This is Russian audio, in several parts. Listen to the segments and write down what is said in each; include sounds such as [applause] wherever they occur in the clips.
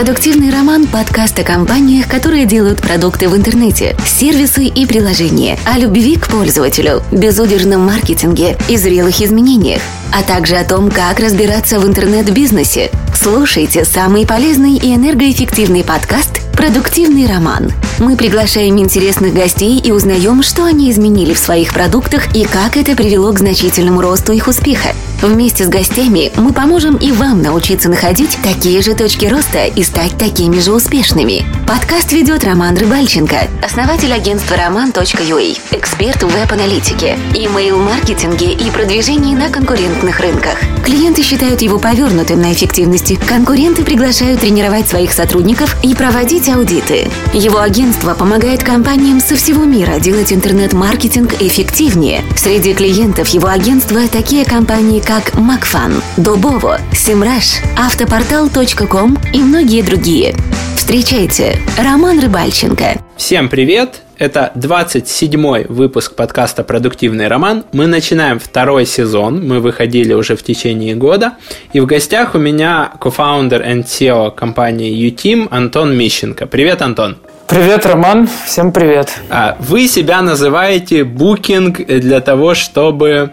Продуктивный роман – подкаст о компаниях, которые делают продукты в интернете, сервисы и приложения, о любви к пользователю, безудержном маркетинге и зрелых изменениях, а также о том, как разбираться в интернет-бизнесе. Слушайте самый полезный и энергоэффективный подкаст «Продуктивный роман». Мы приглашаем интересных гостей и узнаем, что они изменили в своих продуктах и как это привело к значительному росту их успеха. Вместе с гостями мы поможем и вам научиться находить такие же точки роста и стать такими же успешными. Подкаст ведет Роман Рыбальченко, основатель агентства roman.ua, эксперт в веб-аналитике, имейл-маркетинге и продвижении на конкурентных рынках. Клиенты считают его повернутым на эффективности, конкуренты приглашают тренировать своих сотрудников и проводить аудиты. Его агентство помогает компаниям со всего мира делать интернет-маркетинг эффективнее. Среди клиентов его агентства такие компании, как Макфан, Дубово, Симраш, Автопортал.ком и многие другие. Встречайте, Роман Рыбальченко. Всем привет! Это 27-й выпуск подкаста «Продуктивный роман». Мы начинаем второй сезон, мы выходили уже в течение года. И в гостях у меня кофаундер and CEO компании UTeam Антон Мищенко. Привет, Антон! Привет, Роман. Всем привет. А, вы себя называете букинг для того, чтобы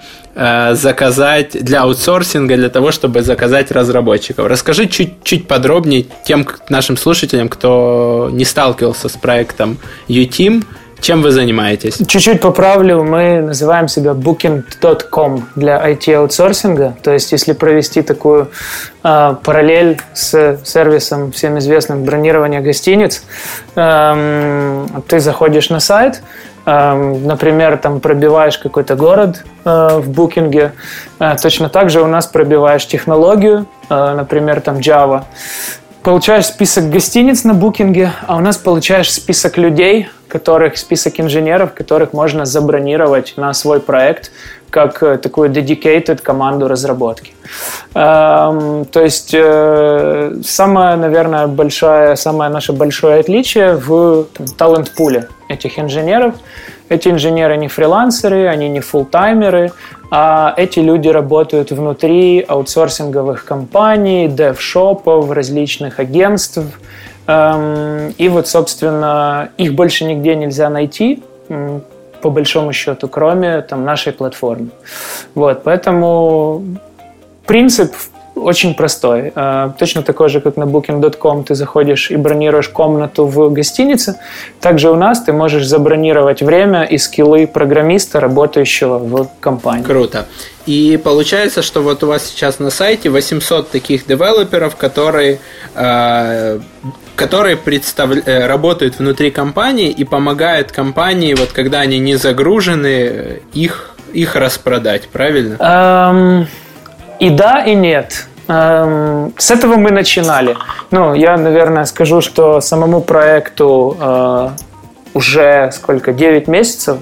заказать для аутсорсинга, для того, чтобы заказать разработчиков. Расскажи чуть-чуть подробнее тем нашим слушателям, кто не сталкивался с проектом UTeam, чем вы занимаетесь? Чуть-чуть поправлю, мы называем себя booking.com для IT-аутсорсинга. То есть, если провести такую э, параллель с сервисом всем известным бронирования гостиниц, э, ты заходишь на сайт, э, например, там пробиваешь какой-то город э, в букинге, э, точно так же у нас пробиваешь технологию, э, например, там Java, получаешь список гостиниц на букинге, а у нас получаешь список людей, которых, список инженеров, которых можно забронировать на свой проект как э, такую dedicated команду разработки. Эм, то есть э, самое, наверное, большое, самое наше большое отличие в талант-пуле этих инженеров. Эти инженеры не фрилансеры, они не фултаймеры, а эти люди работают внутри аутсорсинговых компаний, дев-шопов, различных агентств. Эм, и вот, собственно, их больше нигде нельзя найти, по большому счету, кроме там, нашей платформы. Вот, поэтому принцип очень простой. Э, точно такой же, как на booking.com ты заходишь и бронируешь комнату в гостинице. Также у нас ты можешь забронировать время и скиллы программиста, работающего в компании. Круто. И получается, что вот у вас сейчас на сайте 800 таких девелоперов, которые, э, которые представ... Э, работают внутри компании и помогают компании, вот когда они не загружены, их, их распродать, правильно? Um... И да, и нет. Эм, с этого мы начинали. Ну, я, наверное, скажу, что самому проекту э, уже сколько, 9 месяцев.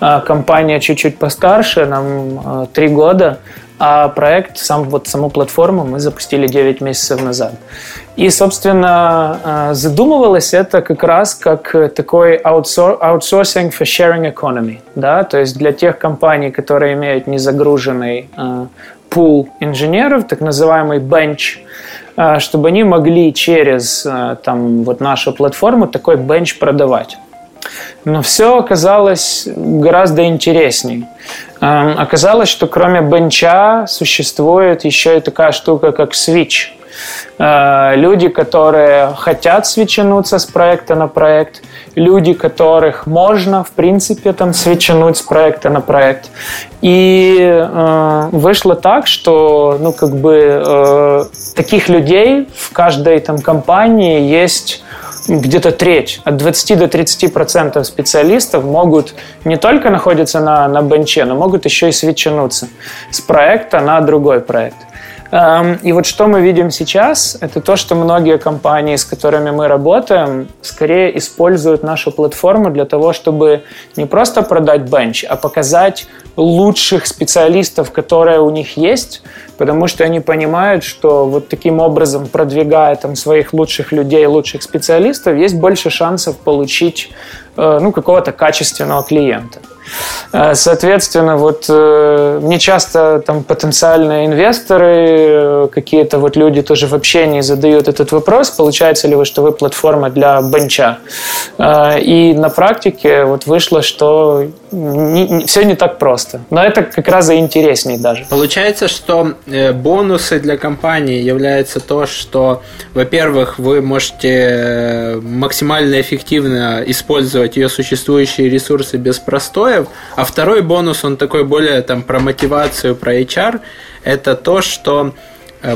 Э, компания чуть-чуть постарше, нам 3 э, года. А проект, сам, вот саму платформу мы запустили 9 месяцев назад. И, собственно, задумывалось это как раз как такой outsourcing for sharing economy. Да? То есть для тех компаний, которые имеют незагруженный пул инженеров, так называемый бенч, а, чтобы они могли через а, там, вот нашу платформу такой бенч продавать. Но все оказалось гораздо интересней. А, оказалось, что кроме бенча существует еще и такая штука, как switch. Люди, которые хотят свечануться с проекта на проект – люди, которых можно, в принципе, там свечануть с проекта на проект. И э, вышло так, что, ну, как бы, э, таких людей в каждой там компании есть где-то треть, от 20 до 30 процентов специалистов могут не только находиться на, на бенче, но могут еще и свечануться с проекта на другой проект. Эм, и вот что мы видим сейчас, это то, что многие компании, с которыми мы работаем, скорее используют нашу платформу для того, чтобы не просто продать бенч, а показать лучших специалистов, которые у них есть, потому что они понимают, что вот таким образом, продвигая там своих лучших людей, лучших специалистов, есть больше шансов получить э, ну, какого-то качественного клиента. Э, соответственно, вот э, мне часто там потенциальные инвесторы, какие-то вот люди тоже в общении задают этот вопрос, получается ли вы, что вы платформа для бенча. И на практике вот вышло, что не, не, все не так просто. Но это как раз и интереснее даже. Получается, что бонусы для компании являются то, что, во-первых, вы можете максимально эффективно использовать ее существующие ресурсы без простоев, а второй бонус, он такой более там про мотивацию, про HR, это то, что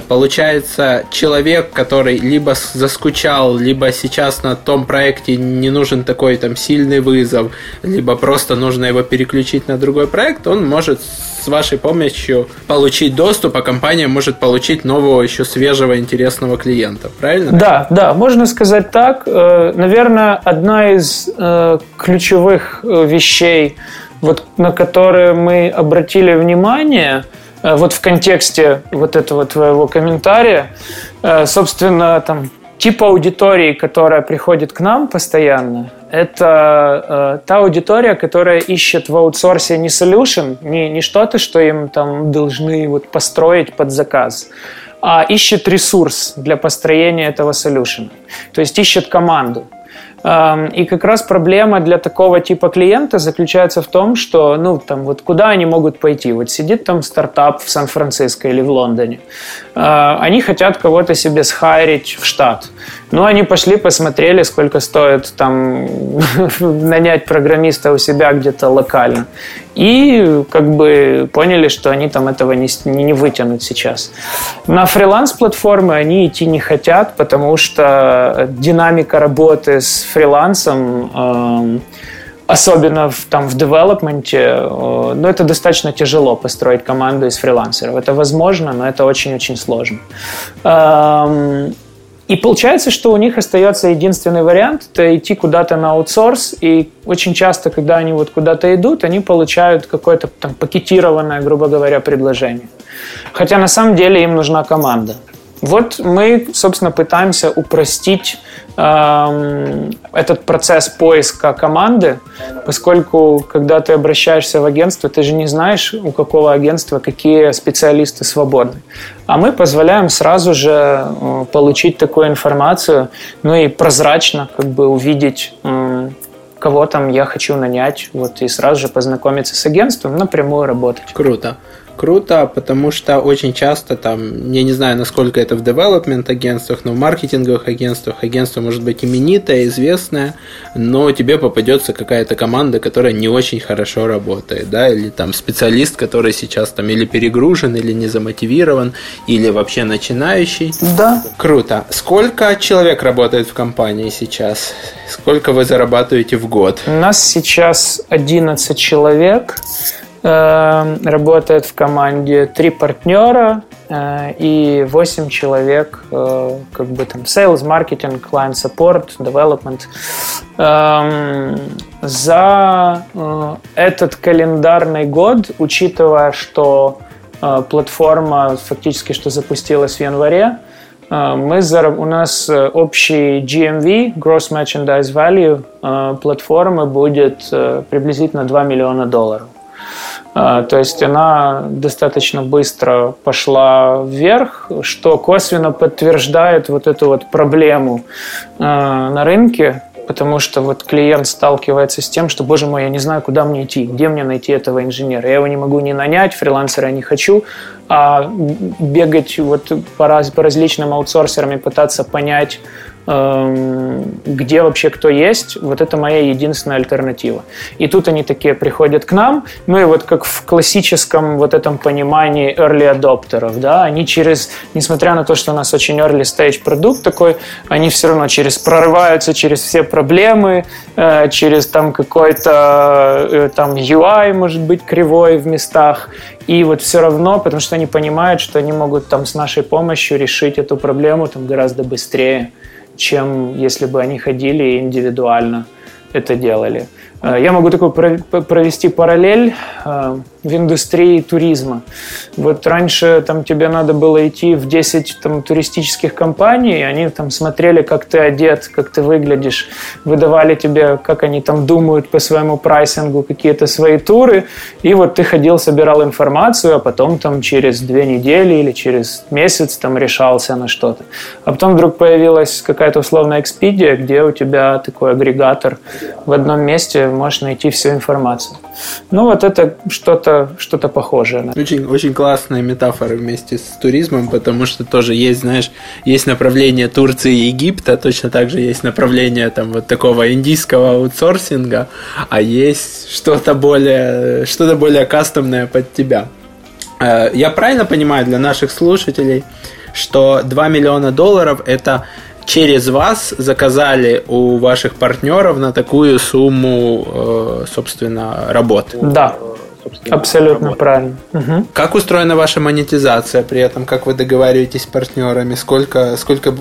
получается, человек, который либо заскучал, либо сейчас на том проекте не нужен такой там сильный вызов, либо просто нужно его переключить на другой проект, он может с вашей помощью получить доступ, а компания может получить нового, еще свежего, интересного клиента. Правильно? Да, да, можно сказать так. Э, наверное, одна из э, ключевых вещей, вот, на которые мы обратили внимание – Э, вот в контексте вот этого твоего комментария, э, собственно, там тип аудитории, которая приходит к нам постоянно, это э, та аудитория, которая ищет в аутсорсе не solution, не, не что-то, что им там должны вот построить под заказ, а ищет ресурс для построения этого solution. То есть ищет команду. И как раз проблема для такого типа клиента заключается в том, что, ну, там, вот куда они могут пойти? Вот сидит там стартап в Сан-Франциско или в Лондоне. А, они хотят кого-то себе схайрить в штат. Ну, они пошли, посмотрели, сколько стоит там [laughs] нанять программиста у себя где-то локально. И как бы поняли, что они там этого не, не вытянут сейчас. На фриланс-платформы они идти не хотят, потому что динамика работы с фрилансом э, особенно в, там в девелопменте, э, ну, это достаточно тяжело построить команду из фрилансеров. Это возможно, но это очень-очень сложно. Эм, и получается, что у них остается единственный вариант – это идти куда-то на аутсорс, и очень часто, когда они вот куда-то идут, они получают какое-то там пакетированное, грубо говоря, предложение. Хотя на самом деле им нужна команда. Вот мы, собственно, пытаемся упростить э, этот процесс поиска команды, поскольку, когда ты обращаешься в агентство, ты же не знаешь, у какого агентства какие специалисты свободны. А мы позволяем сразу же э, получить такую информацию, ну и прозрачно как бы увидеть, э, кого там я хочу нанять, вот и сразу же познакомиться с агентством, напрямую работать. Круто круто, потому что очень часто там, я не знаю, насколько это в development агентствах, но в маркетинговых агентствах агентство может быть именитое, известное, но тебе попадется какая-то команда, которая не очень хорошо работает, да, или там специалист, который сейчас там или перегружен, или не замотивирован, или вообще начинающий. Да. Круто. Сколько человек работает в компании сейчас? Сколько вы зарабатываете в год? У нас сейчас 11 человек. Эм, работает в команде три партнера э, и восемь человек, э, как бы там sales, marketing, client support, development. Эм, за э, этот календарный год, учитывая, что платформа фактически что запустилась в январе, мы у нас общий GMV, Gross Merchandise Value платформы будет приблизительно 2 миллиона долларов. А, то есть она достаточно быстро пошла вверх, что косвенно подтверждает вот эту вот проблему а, на рынке, потому что вот клиент сталкивается с тем, что, боже мой, я не знаю, куда мне идти, где мне найти этого инженера. Я его не могу не нанять, фрилансера я не хочу, а бегать вот по, раз, по различным аутсорсерам и пытаться понять, где вообще кто есть, вот это моя единственная альтернатива. И тут они такие приходят к нам, ну и вот как в классическом вот этом понимании early адоптеров, да, они через, несмотря на то, что у нас очень early stage продукт такой, они все равно через прорываются через все проблемы, э, через там какой-то э, там UI, может быть, кривой в местах, и вот все равно, потому что они понимают, что они могут там с нашей помощью решить эту проблему там гораздо быстрее чем если бы они ходили и индивидуально это делали. Э, я могу такой провести параллель. В индустрии туризма. Вот раньше там тебе надо было идти в 10 там, туристических компаний, и они там смотрели, как ты одет, как ты выглядишь, выдавали тебе, как они там думают по своему прайсингу, какие-то свои туры, и вот ты ходил, собирал информацию, а потом там через две недели или через месяц там решался на что-то. А потом вдруг появилась какая-то условная Expedia, где у тебя такой агрегатор в одном месте, можешь найти всю информацию. Ну вот это что-то что похожее. Очень, очень классная метафора вместе с туризмом, потому что тоже есть, знаешь, есть направление Турции и Египта, точно так же есть направление там вот такого индийского аутсорсинга, а есть что-то более, что-то более кастомное под тебя. Э, я правильно понимаю для наших слушателей, что 2 миллиона долларов это через вас заказали у ваших партнеров на такую сумму, э, собственно, работы. Да, Абсолютно правильно. Угу. Как устроена ваша монетизация при этом? Как вы договариваетесь с партнерами? Сколько, сколько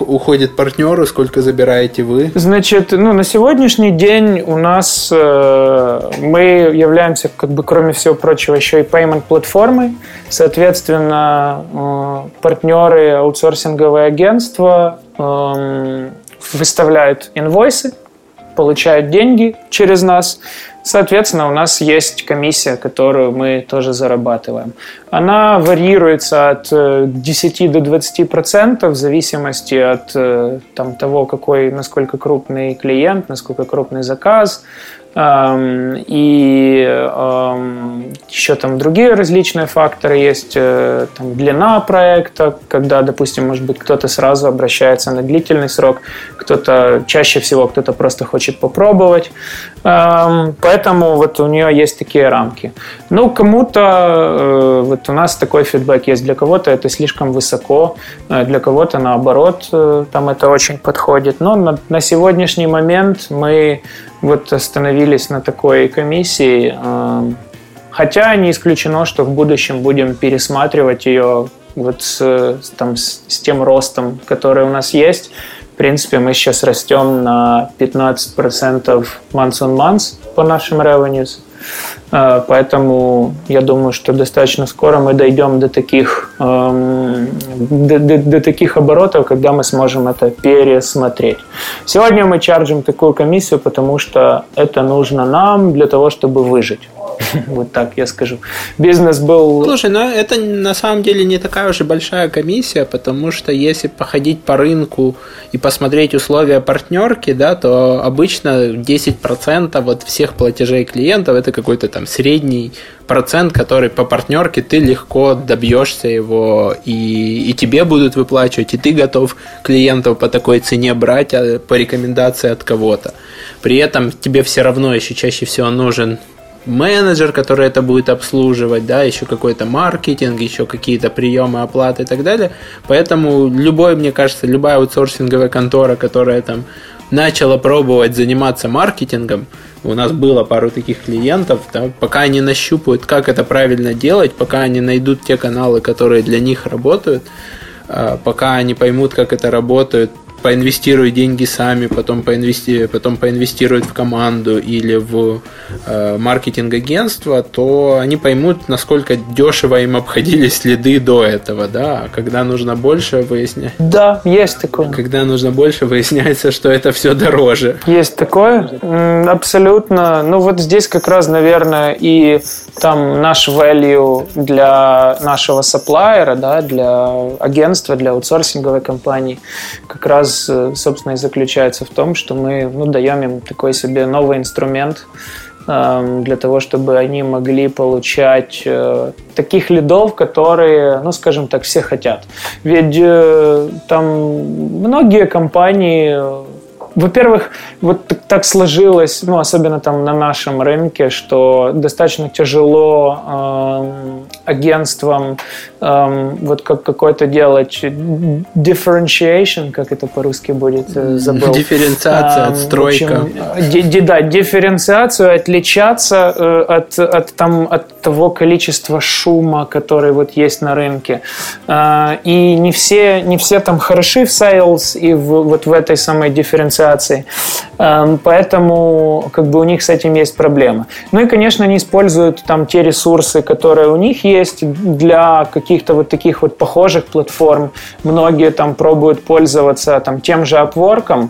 уходит партнеру, сколько забираете вы? Значит, ну, на сегодняшний день у нас э, мы являемся, как бы, кроме всего прочего, еще и payment платформой. Соответственно, э, партнеры, аутсорсинговые агентства э, выставляют инвойсы, получают деньги через нас. Соответственно, у нас есть комиссия, которую мы тоже зарабатываем. Она варьируется от 10 э, до 20 процентов в зависимости от э, там, того, какой, насколько крупный клиент, насколько крупный заказ, и еще там другие различные факторы есть, э, там, длина проекта, когда, допустим, может быть, кто-то сразу обращается на длительный срок, кто-то чаще всего кто-то просто хочет попробовать. Поэтому вот у нее есть такие рамки. Ну, кому-то, э, вот у нас такой фидбэк есть, для кого-то это слишком высоко, э, для кого-то наоборот, там это очень подходит. Но на, на сегодняшний момент мы вот остановились на такой комиссии. Эм, хотя не исключено, что в будущем будем пересматривать ее вот с, там, с, с тем ростом, который у нас есть. В принципе, мы сейчас растем на 15% months on months по нашим revenues. Э, поэтому я думаю, что достаточно скоро мы дойдем до таких, эм, до, до, до таких оборотов, когда мы сможем это пересмотреть. Сегодня мы чарджим такую комиссию, потому что это нужно нам для того, чтобы выжить. [laughs] Вот так я скажу. Бизнес был... Слушай, ну это на самом деле не такая уж и большая комиссия, потому что если походить по рынку и посмотреть условия партнерки, да, то обычно 10% вот всех платежей клиентов это какой-то там средний процент, который по партнерке ты легко добьешься его, и, и тебе будут выплачивать, и ты готов клиентов по такой цене брать а, по рекомендации от кого-то. При этом тебе все равно еще чаще всего нужен менеджер, который это будет обслуживать, да, еще какой-то маркетинг, еще какие-то приемы оплаты и так далее. Поэтому любой, мне кажется, любая аутсорсинговая контора, которая там начала пробовать заниматься маркетингом, у нас было пару таких клиентов, да, пока они нащупают, как это правильно делать, пока они найдут те каналы, которые для них работают, а, пока они поймут, как это работает, поинвестируют деньги сами, потом, поинвести, потом поинвестируют в команду или в э, маркетинг-агентство, то они поймут, насколько дешево им обходились следы до этого, да, а когда нужно больше выяснять. Да, есть такое. Когда нужно больше, выясняется, что это все дороже. Есть такое, абсолютно. Ну вот здесь как раз, наверное, и там наш value для нашего сапплайера, да, для агентства, для аутсорсинговой компании как раз раз, э, собственно, и заключается в том, что мы ну, даем им такой себе новый инструмент эм, для того, чтобы они могли получать э, таких лидов, которые, ну, скажем так, все хотят. Ведь э, там многие компании во-первых, вот так сложилось, ну, особенно там на нашем рынке, что достаточно тяжело э, агентствам эм, вот как какой-то делать differentiation, как это по-русски будет, э, забыл. Дифференциация, эм, отстройка. Общем, ди, да, дифференциацию, отличаться э, от, от, там, от того количества шума, который вот есть на рынке. Э, и не все, не все там хороши в sales и в, вот в этой самой дифференциации. Э, поэтому как бы у них с этим есть проблема. Ну и, конечно, они используют там те ресурсы, которые у них есть для каких-то вот таких вот похожих платформ. Многие там пробуют пользоваться там тем же Upwork,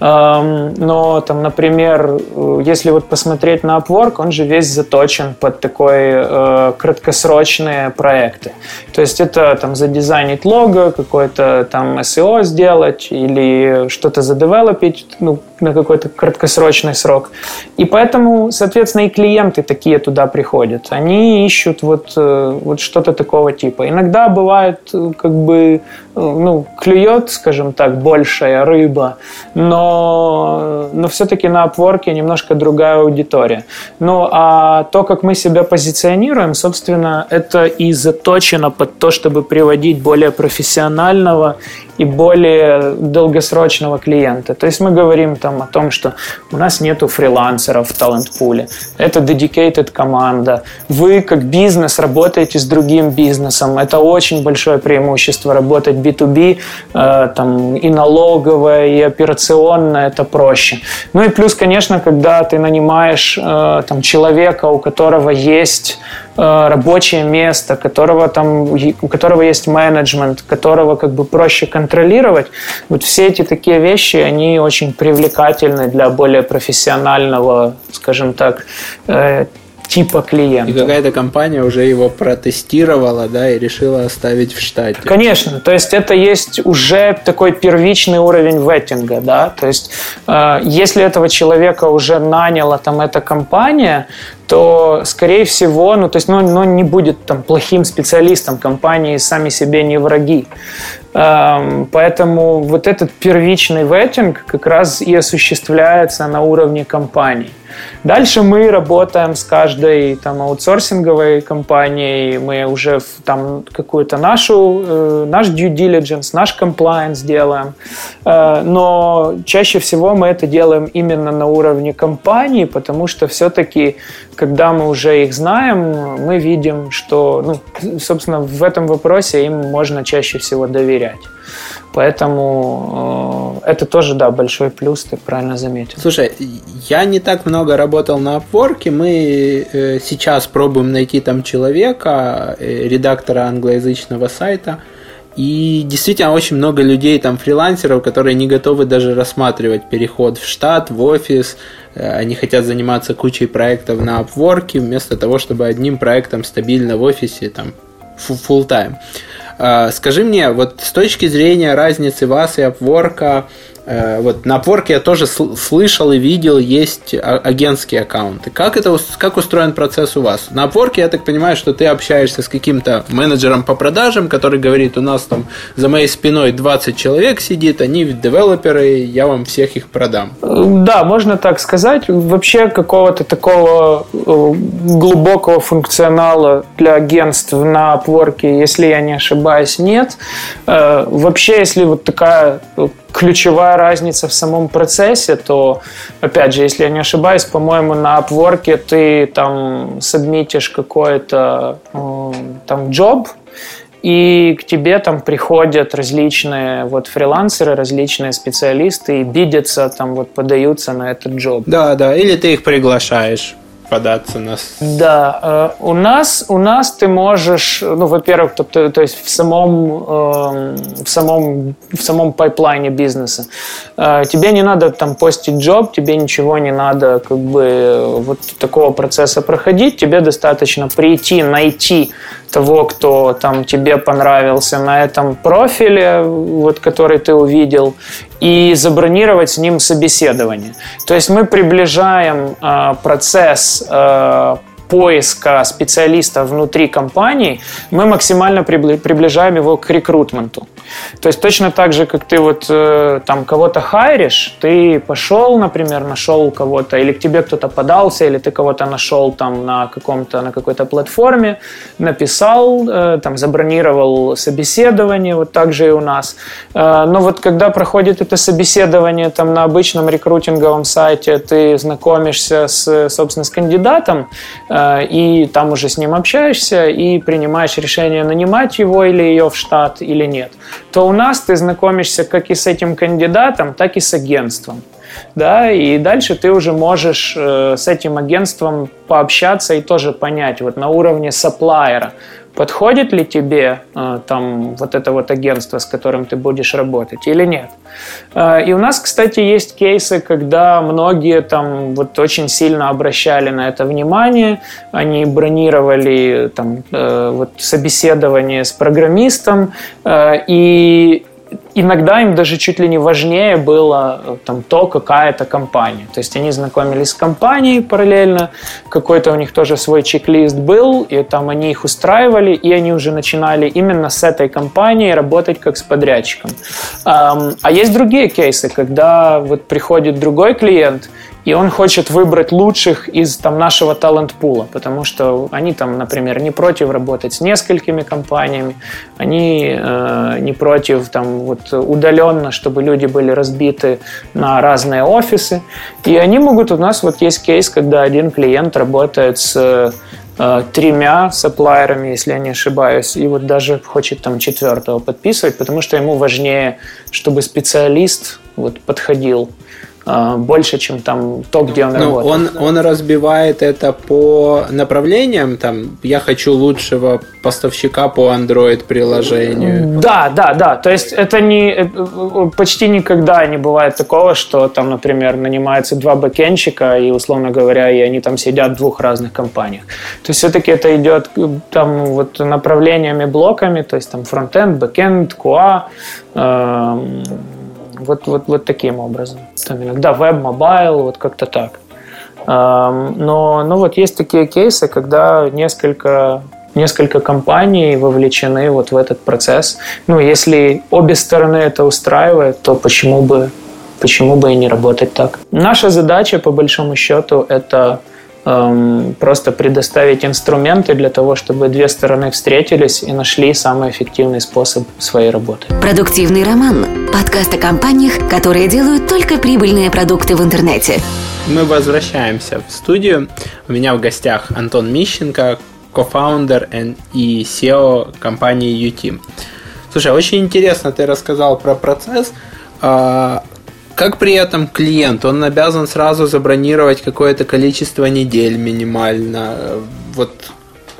эм, но там, например, если вот посмотреть на Upwork, он же весь заточен под такой э, краткосрочные проекты. То есть это там задизайнить лого, какой-то там SEO сделать или что-то задевелопить ну, на какой-то краткосрочный срок. И поэтому, соответственно, и клиенты такие туда приходят. Они ищут вот, э, вот что-то такого типа. Иногда бывает э, как бы ну, клюет, скажем так, большая рыба, но, но все-таки на Upwork немножко другая аудитория. Ну, а то, как мы себя позиционируем, собственно, это и заточено под то, чтобы приводить более профессионального и более долгосрочного клиента. То есть мы говорим там о том, что у нас нету фрилансеров в талант-пуле. Это dedicated команда. Вы как бизнес работаете с другим бизнесом. Это очень большое преимущество работать B2B, э, там и налоговое, и операционное, это проще. Ну и плюс, конечно, когда ты нанимаешь э, там человека, у которого есть рабочее место, которого там, у которого есть менеджмент, которого как бы проще контролировать. Вот все эти такие вещи, они очень привлекательны для более профессионального, скажем так, э, типа клиента. И какая-то компания уже его протестировала, да, и решила оставить в штате. Конечно, то есть это есть уже такой первичный уровень веттинга, да, то есть э, если этого человека уже наняла там эта компания, то, скорее всего, ну, то есть, ну, ну, не будет там плохим специалистом, компании сами себе не враги. Эм, поэтому вот этот первичный веттинг как раз и осуществляется на уровне компаний. Дальше мы работаем с каждой там аутсорсинговой компанией, мы уже там какую-то нашу, э, наш due diligence, наш compliance делаем, э, но чаще всего мы это делаем именно на уровне компании, потому что все-таки, когда мы уже их знаем, мы видим, что, ну, собственно, в этом вопросе им можно чаще всего доверять. Поэтому э, это тоже, да, большой плюс, ты правильно заметил. Слушай, я не так много работал на Upwork, мы э, сейчас пробуем найти там человека, э, редактора англоязычного сайта, и действительно очень много людей, там фрилансеров, которые не готовы даже рассматривать переход в штат, в офис. Они хотят заниматься кучей проектов на Upwork, вместо того, чтобы одним проектом стабильно в офисе, там, full time. А, скажи мне, вот с точки зрения разницы вас и Upwork, вот на Upwork я тоже слышал и видел, есть а, агентские аккаунты. Как это как устроен процесс у вас? На Upwork я так понимаю, что ты общаешься с каким-то менеджером по продажам, который говорит, у нас там за моей спиной 20 человек сидит, они девелоперы, я вам всех их продам. Да, можно так сказать. Вообще какого-то такого э, глубокого функционала для агентств на Upwork, если я не ошибаюсь, нет. Э, вообще, если вот такая ключевая разница в самом процессе, то, опять же, если я не ошибаюсь, по-моему, на Upwork ты там сабмитишь какой-то там джоб, и к тебе там приходят различные вот фрилансеры, различные специалисты и бидятся, там вот подаются на этот джоб. Да, да, или ты их приглашаешь податься на... Да, э, у нас, у нас ты можешь, ну, во-первых, то, то, то есть в самом, э, в самом, в самом пайплайне бизнеса. Э, тебе не надо там постить джоб, тебе ничего не надо как бы вот такого процесса проходить, тебе достаточно прийти, найти того, кто там тебе понравился на этом профиле, вот который ты увидел, и забронировать с ним собеседование. То есть мы приближаем э, процесс э, поиска специалиста внутри компании, мы максимально приближаем его к рекрутменту. То есть точно так же, как ты вот э, там кого-то хайришь, ты пошел, например, нашел кого-то, или к тебе кто-то подался, или ты кого-то нашел там на каком-то на какой-то платформе, написал, э, там забронировал собеседование, вот так же и у нас. Э, но вот когда проходит это собеседование там на обычном рекрутинговом сайте, ты знакомишься с, собственно, с кандидатом и там уже с ним общаешься и принимаешь решение нанимать его или ее в штат или нет то у нас ты знакомишься как и с этим кандидатом, так и с агентством. Да, и дальше ты уже можешь э, с этим агентством пообщаться и тоже понять вот на уровне сапплайера, подходит ли тебе э, там вот это вот агентство, с которым ты будешь работать или нет. Э, и у нас, кстати, есть кейсы, когда многие там вот очень сильно обращали на это внимание, они бронировали там э, вот собеседование с программистом, и иногда им даже чуть ли не важнее было э, там, то, какая это компания. То есть они знакомились с компанией параллельно, какой-то у них тоже свой чек-лист был, и там они их устраивали, и они уже начинали именно с этой компанией работать как с подрядчиком. А есть другие кейсы, когда вот приходит другой клиент, и он хочет выбрать лучших из там, нашего талант-пула, потому что они там, например, не против работать с несколькими компаниями, они э, не против там, вот, удаленно, чтобы люди были разбиты на разные офисы. И они могут, у нас вот есть кейс, когда один клиент работает с э, тремя сапплайерами, если я не ошибаюсь, и вот даже хочет там четвертого подписывать, потому что ему важнее, чтобы специалист вот подходил больше, чем там то, где он ну, работает. Он, он разбивает это по направлениям, там, я хочу лучшего поставщика по Android приложению. Да, да, да. То есть это не э, почти никогда не бывает такого, что там, например, нанимается два бэкенщика и, условно говоря, и они там сидят в двух разных компаниях. То есть все-таки это идет э, там вот направлениями, блоками, то есть там фронтенд, бэкенд, QA, э, вот, вот, вот таким образом. Там иногда веб, mobile, вот как-то так. Но ну вот есть такие кейсы, когда несколько несколько компаний вовлечены вот в этот процесс. Ну, если обе стороны это устраивает, то почему бы, почему бы и не работать так? Наша задача, по большому счету, это просто предоставить инструменты для того, чтобы две стороны встретились и нашли самый эффективный способ своей работы. Продуктивный роман. Подкаст о компаниях, которые делают только прибыльные продукты в интернете. Мы возвращаемся в студию. У меня в гостях Антон Мищенко, кофаундер и SEO компании UTeam. Слушай, очень интересно ты рассказал про процесс. А, как при этом клиент, он обязан сразу забронировать какое-то количество недель минимально. Вот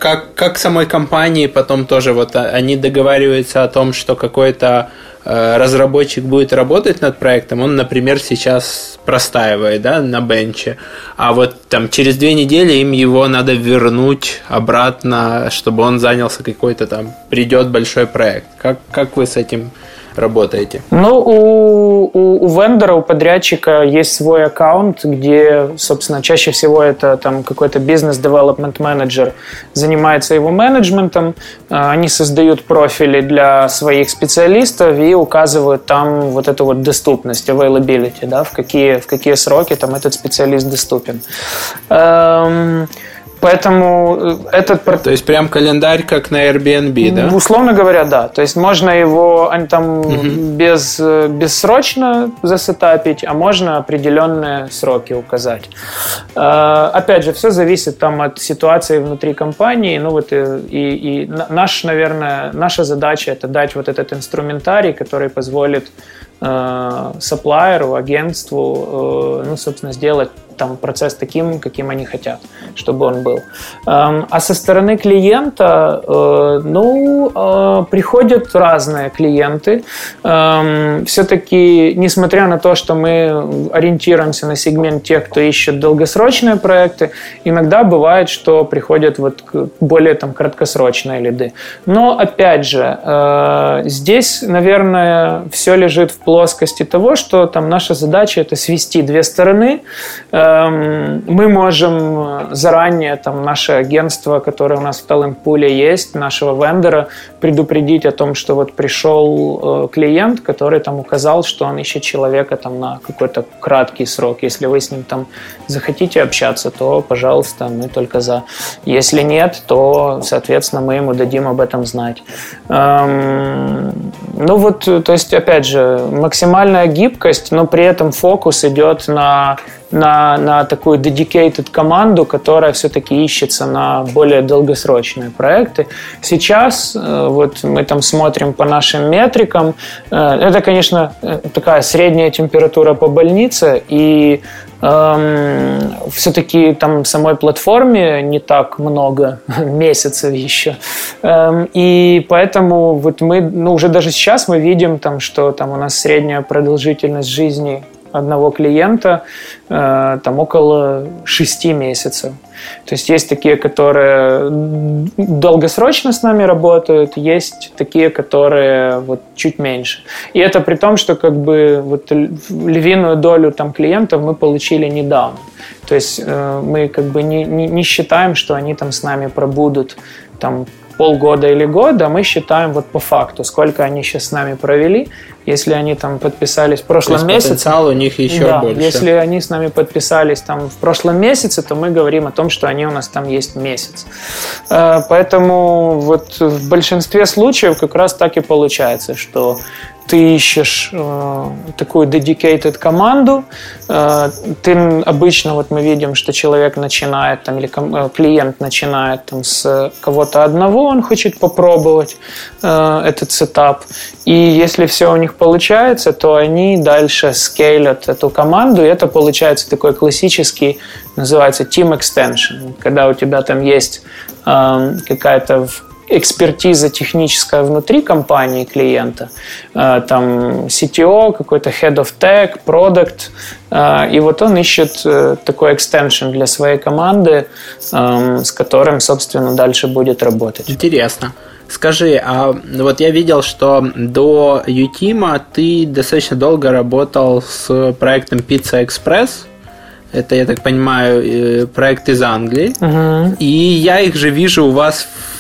как, как самой компании потом тоже вот они договариваются о том, что какой-то э, разработчик будет работать над проектом, он, например, сейчас простаивает да, на бенче, а вот там через две недели им его надо вернуть обратно, чтобы он занялся какой-то там, придет большой проект. Как, как вы с этим работаете? Ну, у, у, у вендора, у подрядчика есть свой аккаунт, где, собственно, чаще всего это там какой-то бизнес-девелопмент менеджер занимается его менеджментом. А, они создают профили для своих специалистов и указывают там вот эту вот доступность, availability, да, в какие, в какие сроки там этот специалист доступен. Эм, Поэтому э, этот... То есть прям календарь, как на Airbnb, да? Условно говоря, да. То есть можно его там угу. без, э, бессрочно засетапить, а можно определенные сроки указать. Э, опять же, все зависит там от ситуации внутри компании. Ну вот и, и, и наш, наверное, наша задача это дать вот этот инструментарий, который позволит сапплайеру, агентству, ну, собственно, сделать там процесс таким, каким они хотят, чтобы он был. Эм, а со стороны клиента, э, ну, э, приходят разные клиенты. Эм, Все-таки, несмотря на то, что мы ориентируемся на сегмент тех, кто ищет долгосрочные проекты, иногда бывает, что приходят вот более там краткосрочные лиды. Но, опять же, э, здесь, наверное, все лежит в плоскости того, что там наша задача это свести две стороны, мы можем заранее, там, наше агентство, которое у нас в Талентпуле есть, нашего вендора, предупредить о том, что вот пришел э, клиент, который там указал, что он ищет человека там на какой-то краткий срок. Если вы с ним там захотите общаться, то, пожалуйста, мы только за. Если нет, то, соответственно, мы ему дадим об этом знать. Эм, ну вот, то есть, опять же, максимальная гибкость, но при этом фокус идет на на, на такую dedicated команду, которая все-таки ищется на более долгосрочные проекты. Сейчас э, вот мы там смотрим по нашим метрикам. Э, это, конечно, э, такая средняя температура по больнице, и эм, все-таки там самой платформе не так много [laughs] месяцев еще. Эм, и поэтому вот мы, ну уже даже сейчас мы видим там, что там у нас средняя продолжительность жизни одного клиента э, там около 6 месяцев. То есть есть такие, которые долгосрочно с нами работают, есть такие, которые вот чуть меньше. И это при том, что как бы вот львиную долю там клиентов мы получили недавно. То есть э, мы как бы не, не, не считаем, что они там с нами пробудут там полгода или года, мы считаем вот по факту, сколько они сейчас с нами провели. Если они там подписались в прошлом То есть месяце... у них еще да, больше. Если они с нами подписались там в прошлом месяце, то мы говорим о том, что они у нас там есть месяц. Э, поэтому вот в большинстве случаев как раз так и получается, что ты ищешь э, такую dedicated команду, э, ты обычно вот мы видим, что человек начинает там или э, клиент начинает там с кого-то одного, он хочет попробовать э, этот сетап, и если все у них получается, то они дальше скейлят эту команду, и это получается такой классический, называется team extension, когда у тебя там есть э, какая-то экспертиза техническая внутри компании клиента, э, там CTO, какой-то head of tech, product, э, и вот он ищет э, такой экстеншн для своей команды, эм, с которым, собственно, дальше будет работать. Интересно. Скажи, а вот я видел, что до Ютима ты достаточно долго работал с проектом Pizza Express. Это, я так понимаю, проект из Англии. Угу. И я их же вижу у вас в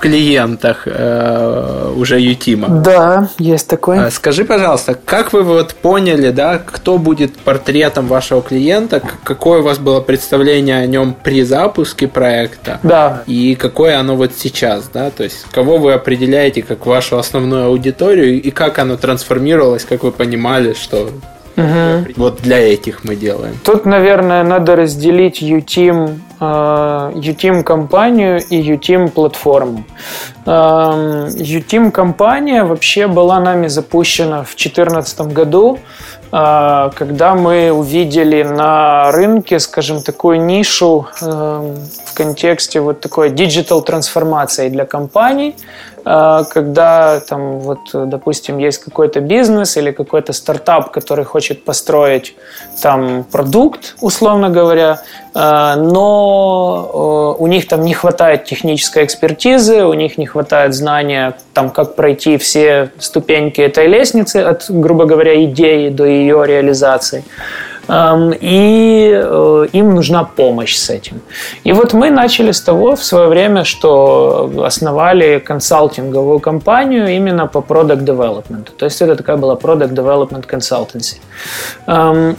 клиентах э, уже Ютима. Да, есть такой. А скажи, пожалуйста, как вы вот поняли, да, кто будет портретом вашего клиента, какое у вас было представление о нем при запуске проекта? Да. И какое оно вот сейчас, да, то есть кого вы определяете как вашу основную аудиторию и как оно трансформировалось, как вы понимали, что Угу. Вот для этих мы делаем. Тут, наверное, надо разделить UTeam, UTeam компанию и UTeam платформу. UTeam компания вообще была нами запущена в 2014 году, а, когда мы увидели на рынке, скажем, такую нишу в контексте вот такой digital трансформации для компаний, когда там вот, допустим, есть какой-то бизнес или какой-то стартап, который хочет построить там продукт, условно говоря, а, но у них там не хватает технической экспертизы, у них не хватает знания, там, как пройти все ступеньки этой лестницы от, грубо говоря, идеи до ее реализации и э, им нужна помощь с этим. И вот мы начали с того в свое время, что основали консалтинговую компанию именно по product development. То есть это такая была product development consultancy.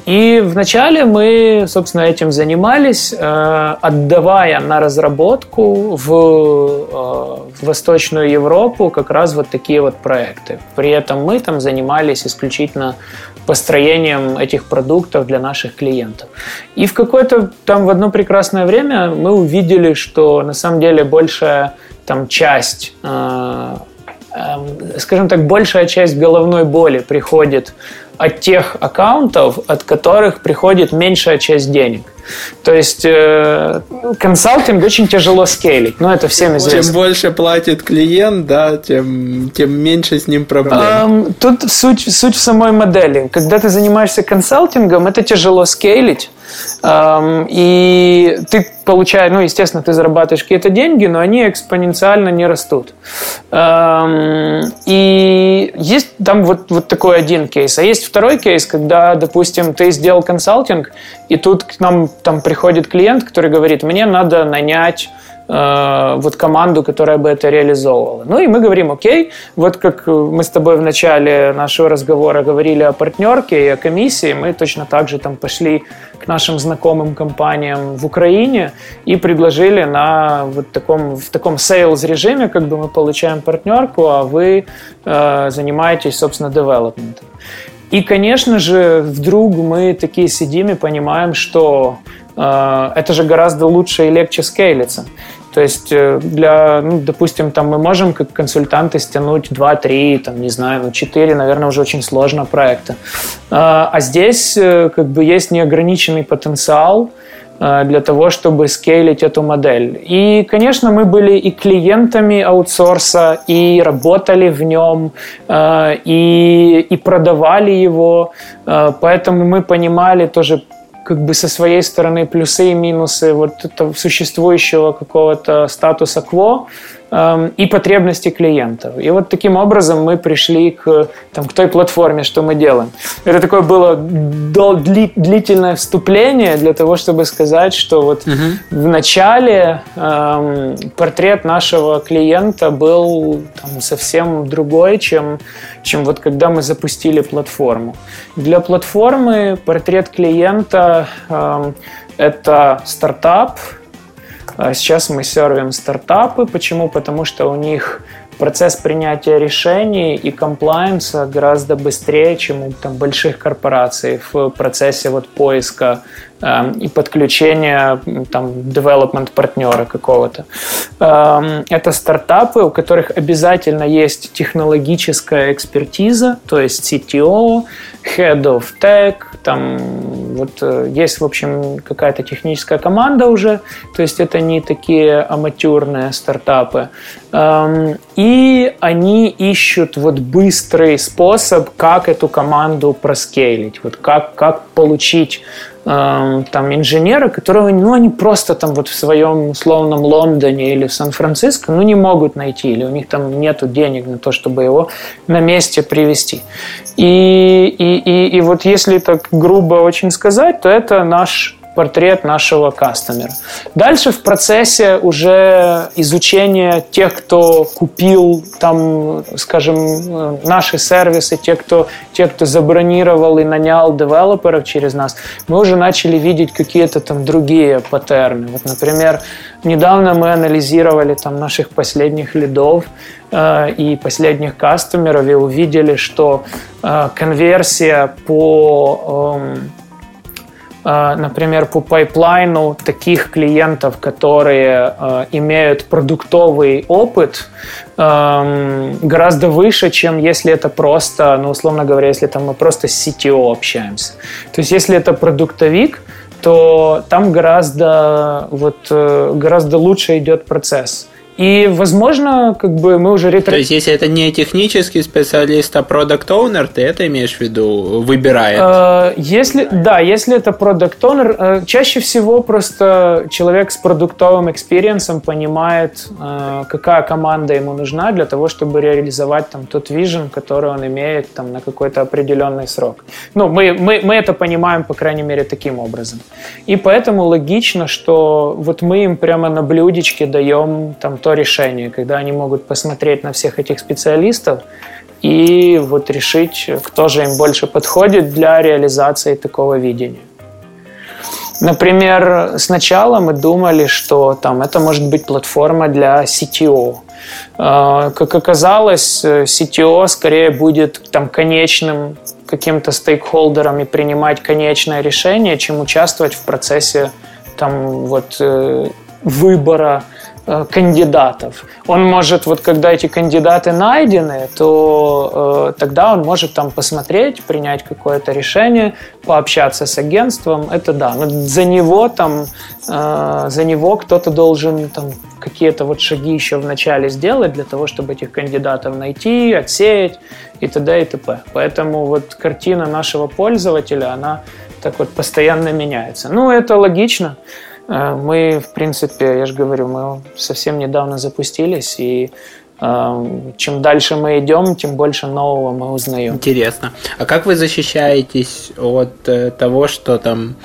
И вначале мы, собственно, этим занимались, э, отдавая на разработку э, в Восточную Европу как раз вот такие вот проекты. При этом мы там занимались исключительно построением этих продуктов для наших клиентов. И в какое-то там в одно прекрасное время мы увидели, что на самом деле большая там часть э, э, скажем так, большая часть головной боли приходит от тех аккаунтов, от которых приходит меньшая часть денег. То есть э, консалтинг очень тяжело скейлить, но это всем известно. Чем больше платит клиент, да, тем, тем меньше с ним проблем. Эм, тут суть, суть в самой модели. Когда ты занимаешься консалтингом, это тяжело скейлить, эм, и ты получая, ну, естественно, ты зарабатываешь какие-то деньги, но они экспоненциально не растут. Эм, и есть там вот, вот такой один кейс. А есть второй кейс, когда, допустим, ты сделал консалтинг, и тут к нам там приходит клиент, который говорит, мне надо нанять Э, вот команду, которая бы это реализовывала. Ну и мы говорим, окей, вот как мы с тобой в начале нашего разговора говорили о партнерке и о комиссии, мы точно так же там пошли к нашим знакомым компаниям в Украине и предложили на вот таком, в таком sales режиме, как бы мы получаем партнерку, а вы э, занимаетесь, собственно, девелопментом. И, конечно же, вдруг мы такие сидим и понимаем, что э, это же гораздо лучше и легче скейлиться. То есть э, для, ну, допустим, там мы можем как консультанты стянуть 2-3, там, не знаю, ну, 4, наверное, уже очень сложно проекта. А, а здесь э, как бы есть неограниченный потенциал э, для того, чтобы скейлить эту модель. И, конечно, мы были и клиентами аутсорса, и работали в нем, и, и продавали его, поэтому мы понимали тоже как бы со своей стороны плюсы и минусы вот этого существующего какого-то статуса кво, и потребности клиентов. И вот таким образом мы пришли к, там, к той платформе, что мы делаем. Это такое было длительное вступление для того, чтобы сказать, что вот угу. в начале эм, портрет нашего клиента был там, совсем другой, чем, чем вот когда мы запустили платформу. Для платформы портрет клиента эм, это стартап, сейчас мы сервим стартапы. Почему? Потому что у них процесс принятия решений и комплайенса гораздо быстрее, чем у там, больших корпораций в процессе вот, поиска э, и подключения там, development партнера какого-то. Э, это стартапы, у которых обязательно есть технологическая экспертиза, то есть CTO, Head of Tech, там вот э, есть, в общем, какая-то техническая команда уже, то есть это не такие аматюрные стартапы. Эм, и они ищут вот быстрый способ, как эту команду проскейлить, вот как, как получить там инженеры, которые, ну, они просто там вот в своем условном Лондоне или в Сан-Франциско, ну, не могут найти, или у них там нету денег на то, чтобы его на месте привести. И, и, и, и вот если так грубо очень сказать, то это наш портрет нашего кастомера. Дальше в процессе уже изучения тех, кто купил там, скажем, наши сервисы, те, кто, те, кто забронировал и нанял девелоперов через нас, мы уже начали видеть какие-то там другие паттерны. Вот, например, недавно мы анализировали там наших последних лидов э, и последних кастомеров и увидели, что э, конверсия по э, Э, например, по пайплайну таких клиентов, которые э, имеют продуктовый опыт, гораздо выше, чем если это просто, ну, условно говоря, если там мы просто с CTO общаемся. То есть, если это продуктовик, то там гораздо, вот, э, гораздо лучше идет процесс. И, возможно, как бы мы уже ретро... То есть, если это не технический специалист, а продукт оунер ты это имеешь в виду, выбирает? Э, если, да, если это product owner э, чаще всего просто человек с продуктовым experience ом понимает, э, какая команда ему нужна для того, чтобы реализовать там тот vision, который он имеет там на какой-то определенный срок. Ну, мы, мы, мы это понимаем, по крайней мере, таким образом. И поэтому логично, что вот мы им прямо на блюдечке даем там то решение, когда они могут посмотреть на всех этих специалистов и вот решить, кто же им больше подходит для реализации такого видения. Например, сначала мы думали, что там это может быть платформа для CTO. А, как оказалось, CTO скорее будет там конечным каким-то стейкхолдером и принимать конечное решение, чем участвовать в процессе там вот э, выбора кандидатов. Он может, вот когда эти кандидаты найдены, то э, тогда он может там посмотреть, принять какое-то решение, пообщаться с агентством. Это да. Но за него там, э, за него кто-то должен там какие-то вот шаги еще вначале сделать для того, чтобы этих кандидатов найти, отсеять и т.д. и т.п. Поэтому вот картина нашего пользователя, она так вот постоянно меняется. Ну, это логично. Э, мы, в принципе, я же говорю, мы совсем недавно запустились, и Эм, чем дальше мы идем, тем больше нового мы узнаем. Интересно. А как вы защищаетесь от э, того, что там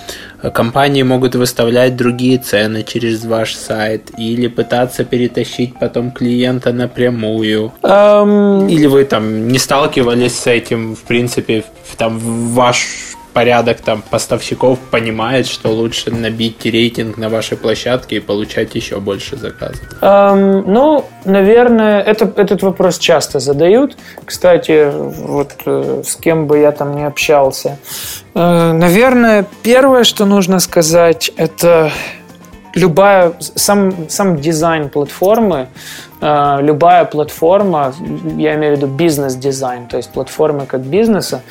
компании могут выставлять другие цены через ваш сайт или пытаться перетащить потом клиента напрямую? Um... Или вы там не сталкивались с этим, в принципе, там ваш порядок там поставщиков понимает, что лучше набить рейтинг на вашей площадке и получать еще больше заказов? Эм, ну, наверное, это, этот вопрос часто задают. Кстати, вот э, с кем бы я там не общался. Э, наверное, первое, что нужно сказать, это любая сам сам дизайн платформы э, любая платформа я имею в виду бизнес дизайн то есть платформы как бизнеса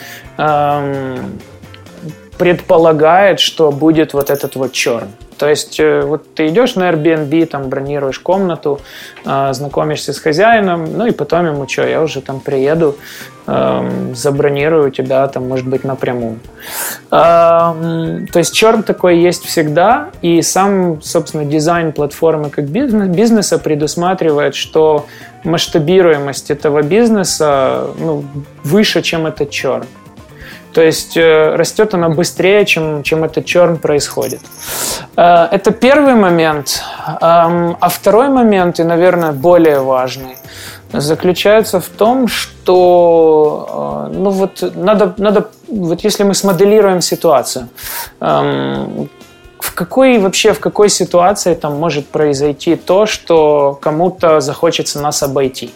предполагает, что будет вот этот вот черн. То есть э, вот ты идешь на Airbnb, там бронируешь комнату, э, знакомишься с хозяином, ну и потом ему что, я уже там приеду, эм, забронирую тебя там, может быть, напрямую. Эм, то есть черн такой есть всегда, и сам, собственно, дизайн платформы как бизнес, бизнеса предусматривает, что масштабируемость этого бизнеса ну, выше, чем этот черн. То есть э, растет она быстрее, чем, чем этот черн происходит. Э, это первый момент. А второй момент, и, наверное, более важный, заключается в том, что э, ну вот надо, надо вот если мы смоделируем ситуацию, в какой вообще, в какой ситуации там может произойти то, что кому-то захочется нас обойти?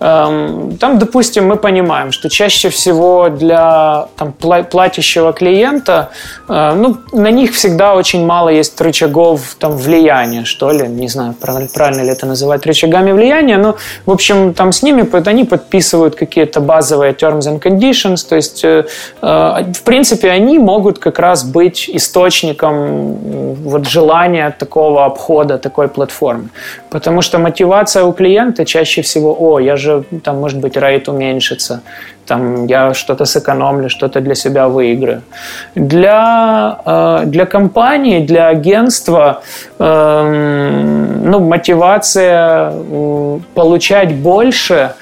Эм, там, допустим, мы понимаем, что чаще всего для там, платящего клиента, э, ну, на них всегда очень мало есть рычагов там, влияния, что ли, не знаю, правильно ли это называть рычагами влияния, но, в общем, там с ними они подписывают какие-то базовые terms and conditions, то есть, э, э, в принципе, они могут как раз быть источником вот, желания такого обхода, такой платформы. Потому что мотивация у клиента чаще всего, о, я же, там, может быть, рейт уменьшится, там, я что-то сэкономлю, что-то для себя выиграю. Для, э, для компании, для агентства э, ну, мотивация получать больше,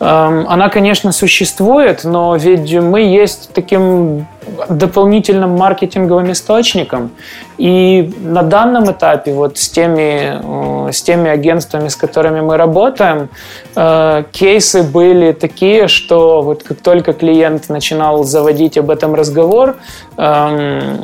э, она, конечно, существует, но ведь мы есть таким дополнительным маркетинговым источником. И на данном этапе вот с теми, э, с теми агентствами, с которыми мы работаем, э, кейсы были такие, что вот как только клиент начинал заводить об этом разговор, эм,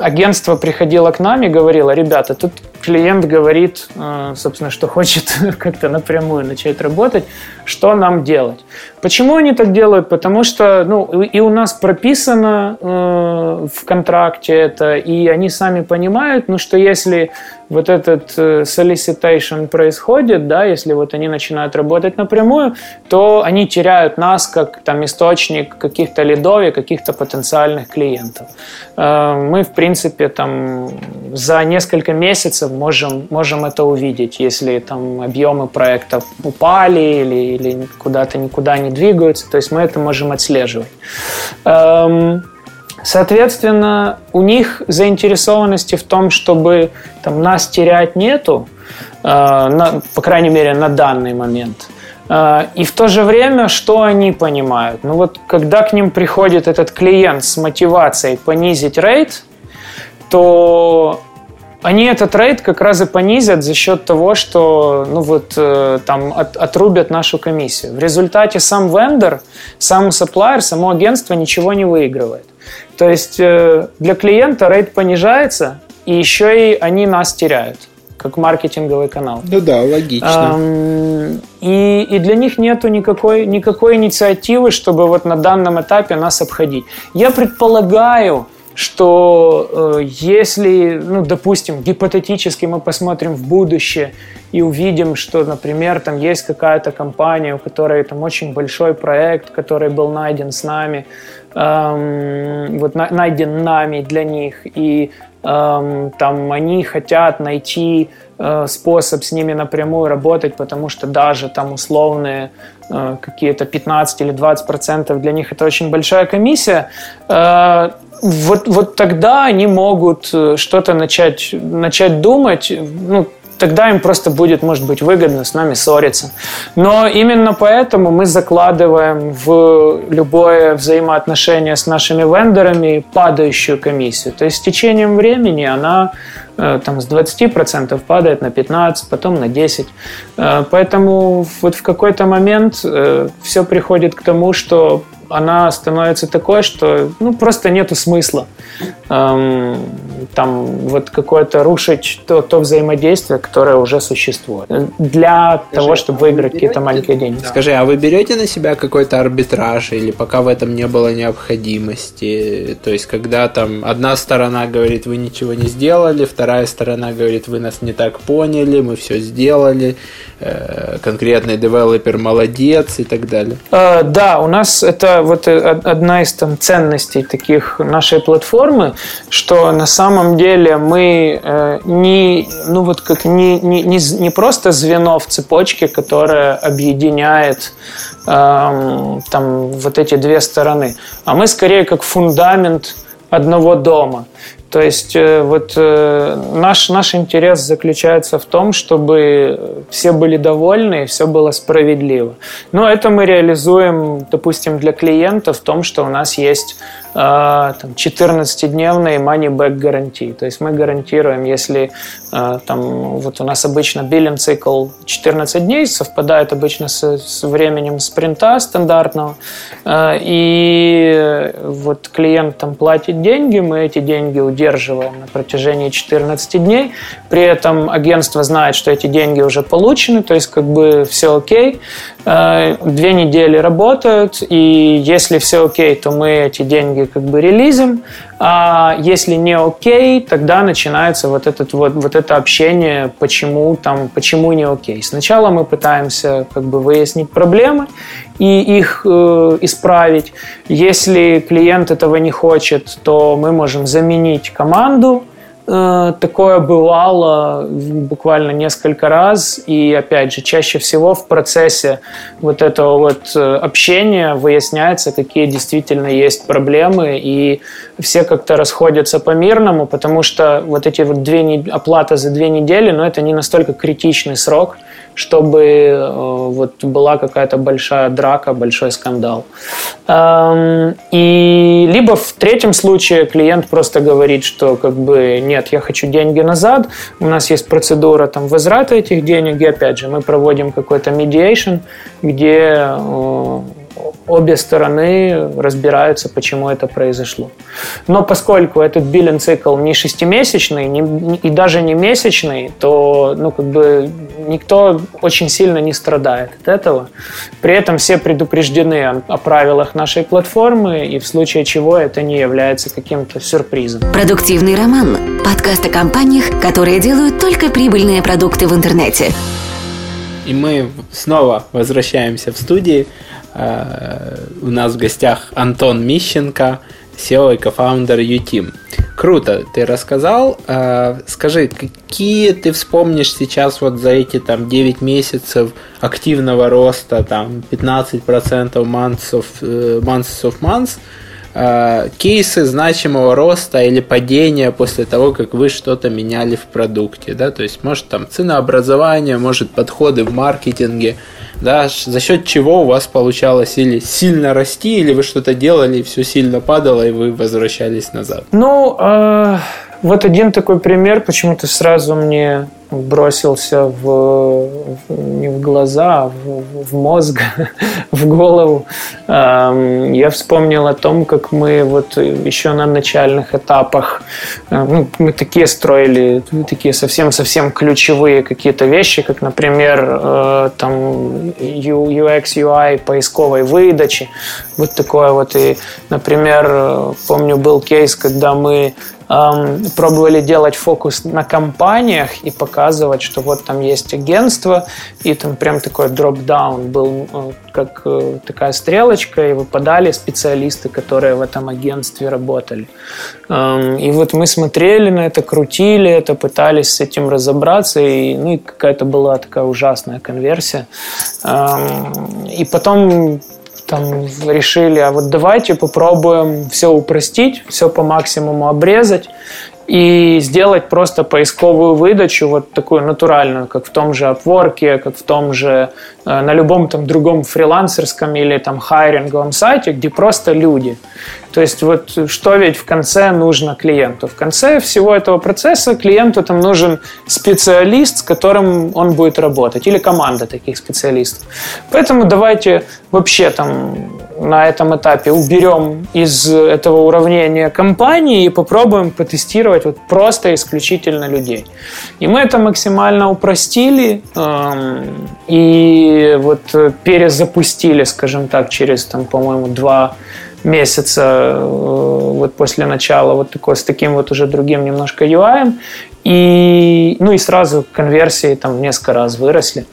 агентство приходило к нам и говорило, ребята, тут клиент говорит, э, собственно, что хочет [laughs] как-то напрямую начать работать, что нам делать? Почему они так делают? Потому что ну, и у нас прописано э, в контракте это, и они сами понимают, ну, что если вот этот э, solicitation происходит, да, если вот они начинают работать напрямую, то они теряют нас как там источник каких-то лидов и каких-то потенциальных клиентов. Э, мы, в принципе, там за несколько месяцев можем, можем это увидеть, если там объемы проектов упали или, или куда-то никуда не двигаются, то есть мы это можем отслеживать. Соответственно, у них заинтересованности в том, чтобы там, нас терять нету, э, на, по крайней мере, на данный момент. Э, и в то же время, что они понимают? Ну вот, когда к ним приходит этот клиент с мотивацией понизить рейд, то они этот рейд как раз и понизят за счет того, что ну вот, э, там от, отрубят нашу комиссию. В результате сам вендор, сам supplier, само агентство ничего не выигрывает. То есть э, для клиента рейд понижается, и еще и они нас теряют как маркетинговый канал. Ну да, логично. Эм, и, и для них нету никакой, никакой инициативы, чтобы вот на данном этапе нас обходить. Я предполагаю, что э, если, ну, допустим, гипотетически мы посмотрим в будущее и увидим, что, например, там есть какая-то компания, у которой там очень большой проект, который был найден с нами, эм, вот на, найден нами для них, и эм, там они хотят найти э, способ с ними напрямую работать, потому что даже там условные э, какие-то 15 или 20 процентов для них это очень большая комиссия, э, вот, вот тогда они могут э, что-то начать, начать думать, ну, тогда им просто будет, может быть, выгодно с нами ссориться. Но именно поэтому мы закладываем в любое взаимоотношение с нашими вендорами падающую комиссию. То есть с течением времени она э, там с 20% падает на 15%, потом на 10%. Э, поэтому вот в какой-то момент все приходит к тому, что она становится такой, что ну, просто нету смысла. Эм, там вот какое-то рушить то, то взаимодействие, которое уже существует. Для Скажи, того, чтобы выиграть какие-то маленькие деньги. Да. Скажи, а вы берете на себя какой-то арбитраж или пока в этом не было необходимости? То есть, когда там одна сторона говорит, вы ничего не сделали, вторая сторона говорит, вы нас не так поняли, мы все сделали, э, конкретный девелопер молодец и так далее. Э, да, у нас это вот э, одна из там ценностей таких нашей платформы, что на самом деле мы э, не, ну вот как не, не, не, не просто звено в цепочке, которое объединяет э, там вот эти две стороны, а мы скорее как фундамент одного дома. То есть э, вот э, наш, наш интерес заключается в том, чтобы все были довольны и все было справедливо. Но это мы реализуем, допустим, для клиента в том, что у нас есть 14-дневные money back гарантии. То есть мы гарантируем, если там вот у нас обычно биллинг цикл 14 дней, совпадает обычно с, с временем спринта стандартного, и вот клиент там платит деньги, мы эти деньги удерживаем на протяжении 14 дней, при этом агентство знает, что эти деньги уже получены, то есть как бы все окей, две недели работают, и если все окей, то мы эти деньги как бы релизим, а если не окей, тогда начинается вот, этот, вот, вот это общение, почему, там, почему не окей. Сначала мы пытаемся как бы выяснить проблемы и их э, исправить. Если клиент этого не хочет, то мы можем заменить команду, Э, такое бывало буквально несколько раз, и опять же, чаще всего в процессе вот этого вот э, общения выясняется, какие действительно есть проблемы, и все как-то расходятся по-мирному, потому что вот эти вот две оплата за две недели, но ну, это не настолько критичный срок, чтобы э, вот была какая-то большая драка, большой скандал. Эм, и либо в третьем случае клиент просто говорит, что как бы нет, я хочу деньги назад, у нас есть процедура там возврата этих денег, и опять же мы проводим какой-то mediation, где э, обе стороны разбираются, почему это произошло. Но поскольку этот биллинг цикл не шестимесячный не, и даже не месячный, то ну, как бы никто очень сильно не страдает от этого. При этом все предупреждены о, о правилах нашей платформы, и в случае чего это не является каким-то сюрпризом. Продуктивный роман. Подкаст о компаниях, которые делают только прибыльные продукты в интернете. И мы снова возвращаемся в студии. Э, у нас в гостях Антон Мищенко, SEO и кофаундер UTeam. Круто, ты рассказал. Э, скажи, какие ты вспомнишь сейчас вот за эти там 9 месяцев активного роста, там 15% months of, э, months of months, кейсы значимого роста или падения после того, как вы что-то меняли в продукте, да, то есть может там ценообразование, может подходы в маркетинге, да, за счет чего у вас получалось или сильно расти, или вы что-то делали, и все сильно падало, и вы возвращались назад? Ну, э, вот один такой пример почему-то сразу мне бросился в, не в глаза, а в, в мозг, [laughs] в голову. Я вспомнил о том, как мы вот еще на начальных этапах, э, ну, мы такие строили, такие совсем-совсем ключевые какие-то вещи, как, например, э, там UX, UI поисковой выдачи, вот такое вот. И, например, э, помню, был кейс, когда мы пробовали делать фокус на компаниях и показывать, что вот там есть агентство, и там прям такой дроп-даун был, э, как э, такая стрелочка, и выпадали специалисты, которые в этом агентстве работали. И вот мы смотрели на это, крутили это, пытались с этим разобраться, и, ну, и какая-то была такая ужасная конверсия. И потом там решили, а вот давайте попробуем все упростить, все по максимуму обрезать и сделать просто поисковую выдачу вот такую натуральную, как в том же Upwork, как в том же э, на любом там другом фрилансерском или там хайринговом сайте, где просто люди. То есть вот что ведь в конце нужно клиенту? В конце всего этого процесса клиенту там нужен специалист, с которым он будет работать, или команда таких специалистов. Поэтому давайте вообще там на этом этапе уберем из этого уравнения компании и попробуем потестировать вот просто исключительно людей. И мы это максимально упростили эм, и вот перезапустили, скажем так, через, там, по-моему, два месяца э, вот после начала вот такой, с таким вот уже другим немножко UI. И, ну и сразу конверсии там несколько раз выросли.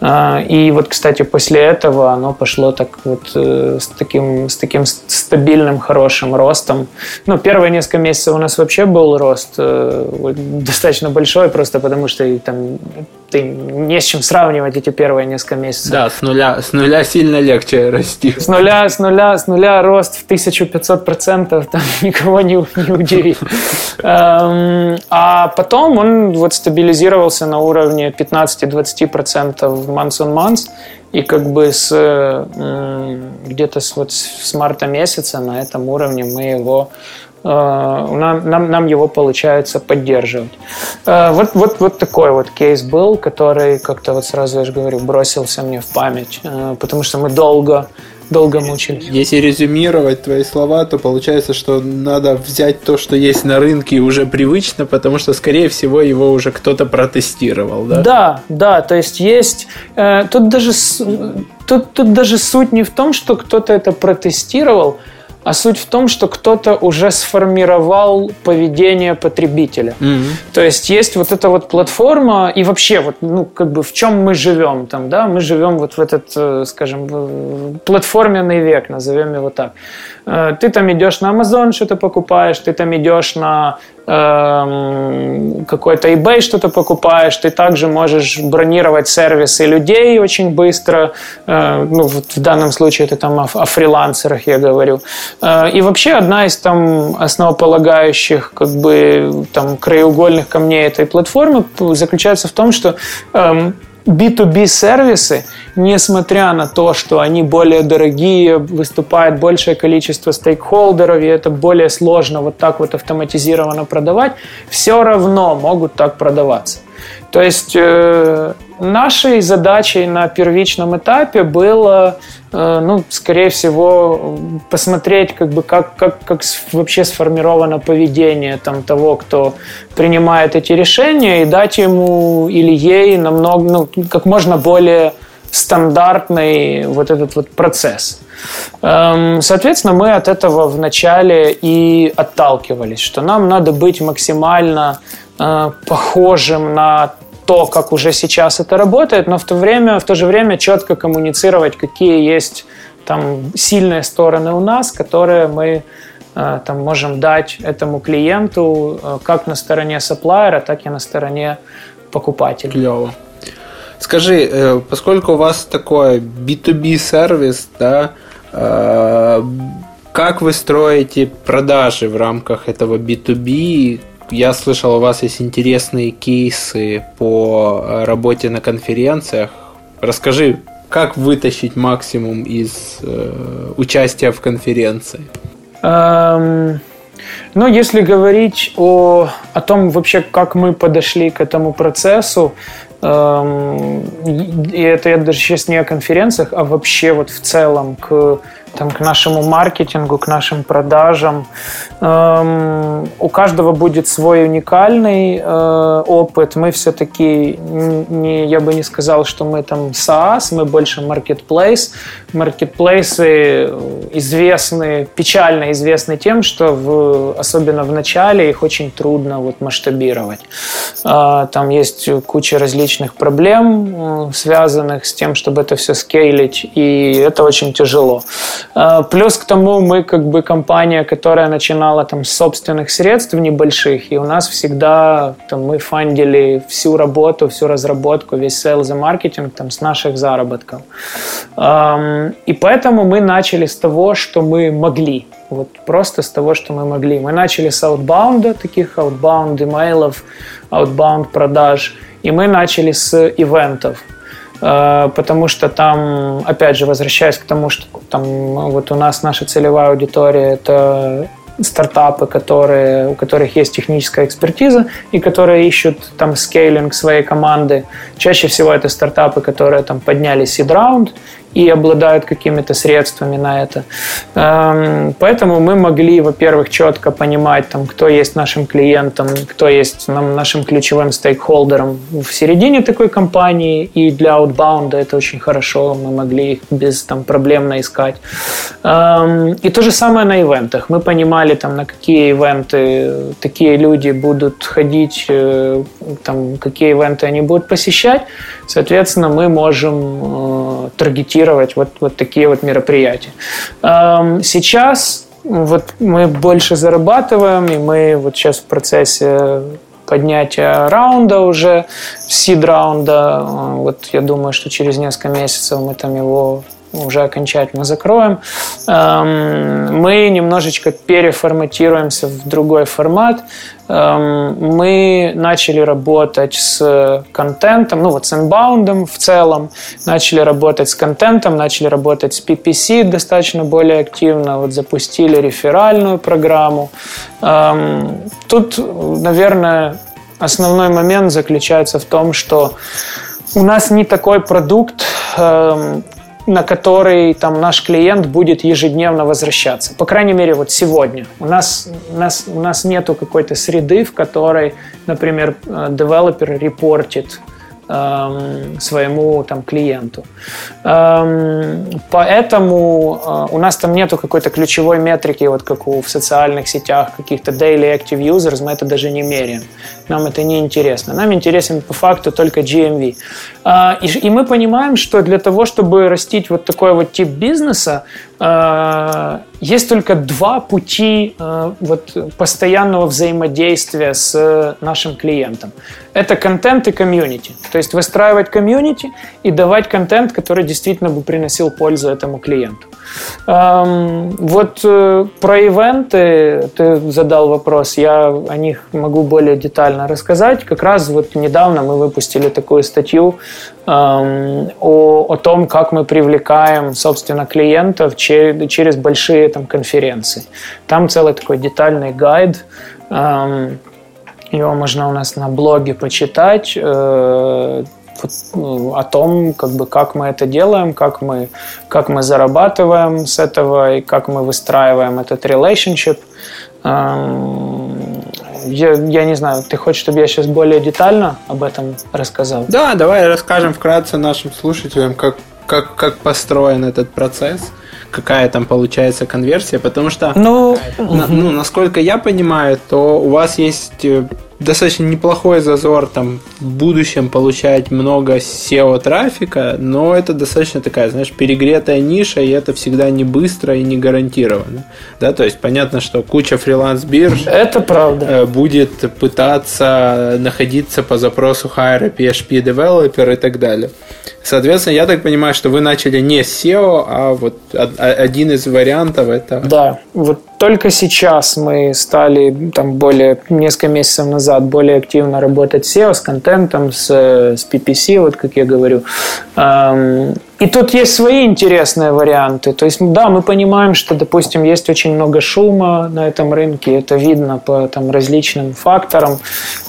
А, и вот, кстати, после этого оно пошло так вот э, с таким, с таким стабильным, хорошим ростом. Ну, первые несколько месяцев у нас вообще был рост э, достаточно большой, просто потому что там ты не с чем сравнивать эти первые несколько месяцев. Да, с нуля, с нуля сильно легче расти. С нуля, с нуля, с нуля рост в 1500% [laughs] там никого не, не удивит. Эм, а потом он вот стабилизировался на уровне 15-20% months on months. И как бы с где-то с, вот с марта месяца на этом уровне мы его нам, нам, нам его получается поддерживать. Э, вот, вот, вот такой вот кейс был, который как-то вот сразу, я же говорю, бросился мне в память, э, потому что мы долго долго мучились. Если резюмировать твои слова, то получается, что надо взять то, что есть на рынке уже привычно, потому что, скорее всего, его уже кто-то протестировал, да? Да, да, то есть есть... Э, тут, даже, тут, тут даже суть не в том, что кто-то это протестировал, а суть в том, что кто-то уже сформировал поведение потребителя. Mm-hmm. То есть есть вот эта вот платформа и вообще вот ну как бы в чем мы живем там, да, мы живем вот в этот, э, скажем, платформенный век, назовем его так. Э, ты там идешь на Amazon, что-то покупаешь, ты там идешь на эм, какой-то eBay что-то покупаешь, ты также можешь бронировать сервисы людей очень быстро. Э, ну, в данном случае это там о, о фрилансерах я говорю. Э, и вообще одна из там основополагающих как бы там краеугольных камней этой платформы заключается в том, что эм, B2B сервисы, несмотря на то, что они более дорогие, выступает большее количество стейкхолдеров, и это более сложно вот так вот автоматизированно продавать, все равно могут так продаваться. То есть э, нашей задачей на первичном этапе было, э, ну, скорее всего, посмотреть, как бы, как, как, как вообще сформировано поведение там, того, кто принимает эти решения, и дать ему или ей намного, ну, как можно более стандартный вот этот вот процесс. Эм, соответственно, мы от этого вначале и отталкивались, что нам надо быть максимально э, похожим на то, как уже сейчас это работает, но в то, время, в то же время четко коммуницировать, какие есть там сильные стороны у нас, которые мы э, там можем дать этому клиенту э, как на стороне сапплайера, так и на стороне покупателя. Клево. Скажи, э, поскольку у вас такой B2B сервис, да, как вы строите продажи в рамках этого B2B? Я слышал, у вас есть интересные кейсы по э, работе на конференциях. Расскажи, как вытащить максимум из э, участия в конференции? Um... Ну, если говорить о, о том вообще, как мы подошли к этому процессу, эм, и это я даже сейчас не о конференциях, а вообще вот в целом к там, к нашему маркетингу, к нашим продажам. Эм, у каждого будет свой уникальный э, опыт. Мы все-таки, не, я бы не сказал, что мы там SaaS, мы больше marketplace. Маркетплейсы известны, печально известны тем, что в, особенно в начале их очень трудно вот, масштабировать. Э, там есть куча различных проблем, э, связанных с тем, чтобы это все скейлить, и это очень тяжело. А, плюс к тому мы как бы компания, которая начинала там с собственных средств небольших, и у нас всегда там, мы фандили всю работу, всю разработку, весь sales и маркетинг там, с наших заработков. И поэтому мы начали с того, что мы могли. Вот просто с того, что мы могли. Мы начали с outbound а, таких outbound имейлов, outbound продаж, и мы начали с ивентов потому что там, опять же, возвращаясь к тому, что там вот у нас наша целевая аудитория это стартапы, которые, у которых есть техническая экспертиза и которые ищут там scaling своей команды. Чаще всего это стартапы, которые там подняли seed раунд и обладают какими-то средствами на это. Эм, поэтому мы могли, во-первых, четко понимать, там, кто есть нашим клиентом, кто есть нашим ключевым стейкхолдером в середине такой компании, и для outbound это очень хорошо, мы могли их без там, проблем искать. Эм, и то же самое на ивентах. Мы понимали, там, на какие ивенты такие люди будут ходить, э, там, какие ивенты они будут посещать. Соответственно, мы можем э, таргетировать финансировать вот, вот такие вот мероприятия. Сейчас вот мы больше зарабатываем, и мы вот сейчас в процессе поднятия раунда уже, сид раунда. Вот я думаю, что через несколько месяцев мы там его уже окончательно закроем. Эм, мы немножечко переформатируемся в другой формат. Эм, мы начали работать с контентом, ну вот с инбаундом в целом, начали работать с контентом, начали работать с PPC достаточно более активно, вот запустили реферальную программу. Эм, тут, наверное, основной момент заключается в том, что у нас не такой продукт, на который там наш клиент будет ежедневно возвращаться. По крайней мере, вот сегодня. У нас, у нас, у нас нету какой-то среды, в которой, например, э, девелопер репортит своему там клиенту. Поэтому э, у нас там нету какой-то ключевой метрики, вот как у в социальных сетях каких-то daily active users, мы это даже не меряем. Нам это не интересно. Нам интересен по факту только GMV. Э, и, мы понимаем, что для того, чтобы растить вот такой вот тип бизнеса, есть только два пути вот, постоянного взаимодействия с нашим клиентом. Это контент и комьюнити. То есть выстраивать комьюнити и давать контент, который действительно бы приносил пользу этому клиенту. Вот э, про ивенты ты задал вопрос, я о них могу более детально рассказать. Как раз вот недавно мы выпустили такую статью о, о том, как мы привлекаем, собственно, клиентов через, через большие там, конференции. Там целый такой детальный гайд его можно у нас на блоге почитать э, о том, как бы, как мы это делаем, как мы, как мы зарабатываем с этого и как мы выстраиваем этот relationship. Я, я не знаю, ты хочешь, чтобы я сейчас более детально об этом рассказал? Да, давай расскажем вкратце нашим слушателям, как, как, как построен этот процесс какая там получается конверсия, потому что, ну, на, ну, насколько я понимаю, то у вас есть э, достаточно неплохой зазор там в будущем получать много SEO-трафика, но это достаточно такая, знаешь, перегретая ниша, и это всегда не быстро и не гарантированно. Да, то есть понятно, что куча фриланс-бирж это правда. Э, будет пытаться находиться по запросу hire PHP developer и так далее. Соответственно, я так понимаю, что вы начали не с SEO, а вот один из вариантов это... Да, вот только сейчас мы стали там более несколько месяцев назад более активно работать с SEO, с контентом, с, с PPC, вот как я говорю. И тут есть свои интересные варианты. То есть, да, мы понимаем, что, допустим, есть очень много шума на этом рынке, это видно по там, различным факторам.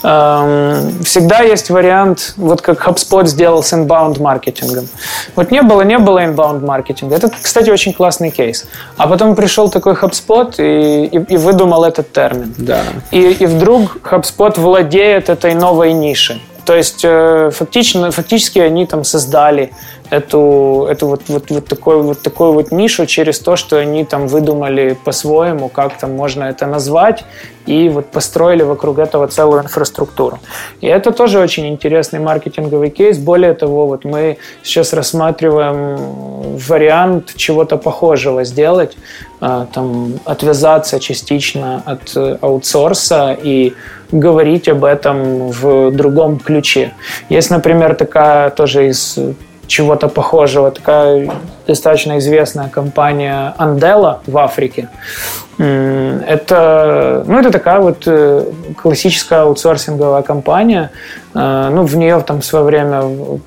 Всегда есть вариант, вот как HubSpot сделал с inbound маркетингом. Вот не было, не было inbound маркетинга. Это, кстати, очень классный кейс. А потом пришел такой HubSpot и, и, и выдумал этот термин. Да. И, и вдруг HubSpot владеет этой новой нишей. То есть э, фактически, фактически они там создали эту, эту вот, вот, вот, такую, вот такую вот нишу через то, что они там выдумали по-своему, как там можно это назвать, и вот построили вокруг этого целую инфраструктуру. И это тоже очень интересный маркетинговый кейс. Более того, вот мы сейчас рассматриваем вариант чего-то похожего сделать, а, там, отвязаться частично от э, аутсорса и говорить об этом в другом ключе. Есть, например, такая тоже из чего-то похожего. Такая достаточно известная компания Andela в Африке. Это, ну, это такая вот э, классическая аутсорсинговая компания. Э, ну, в нее там в свое время,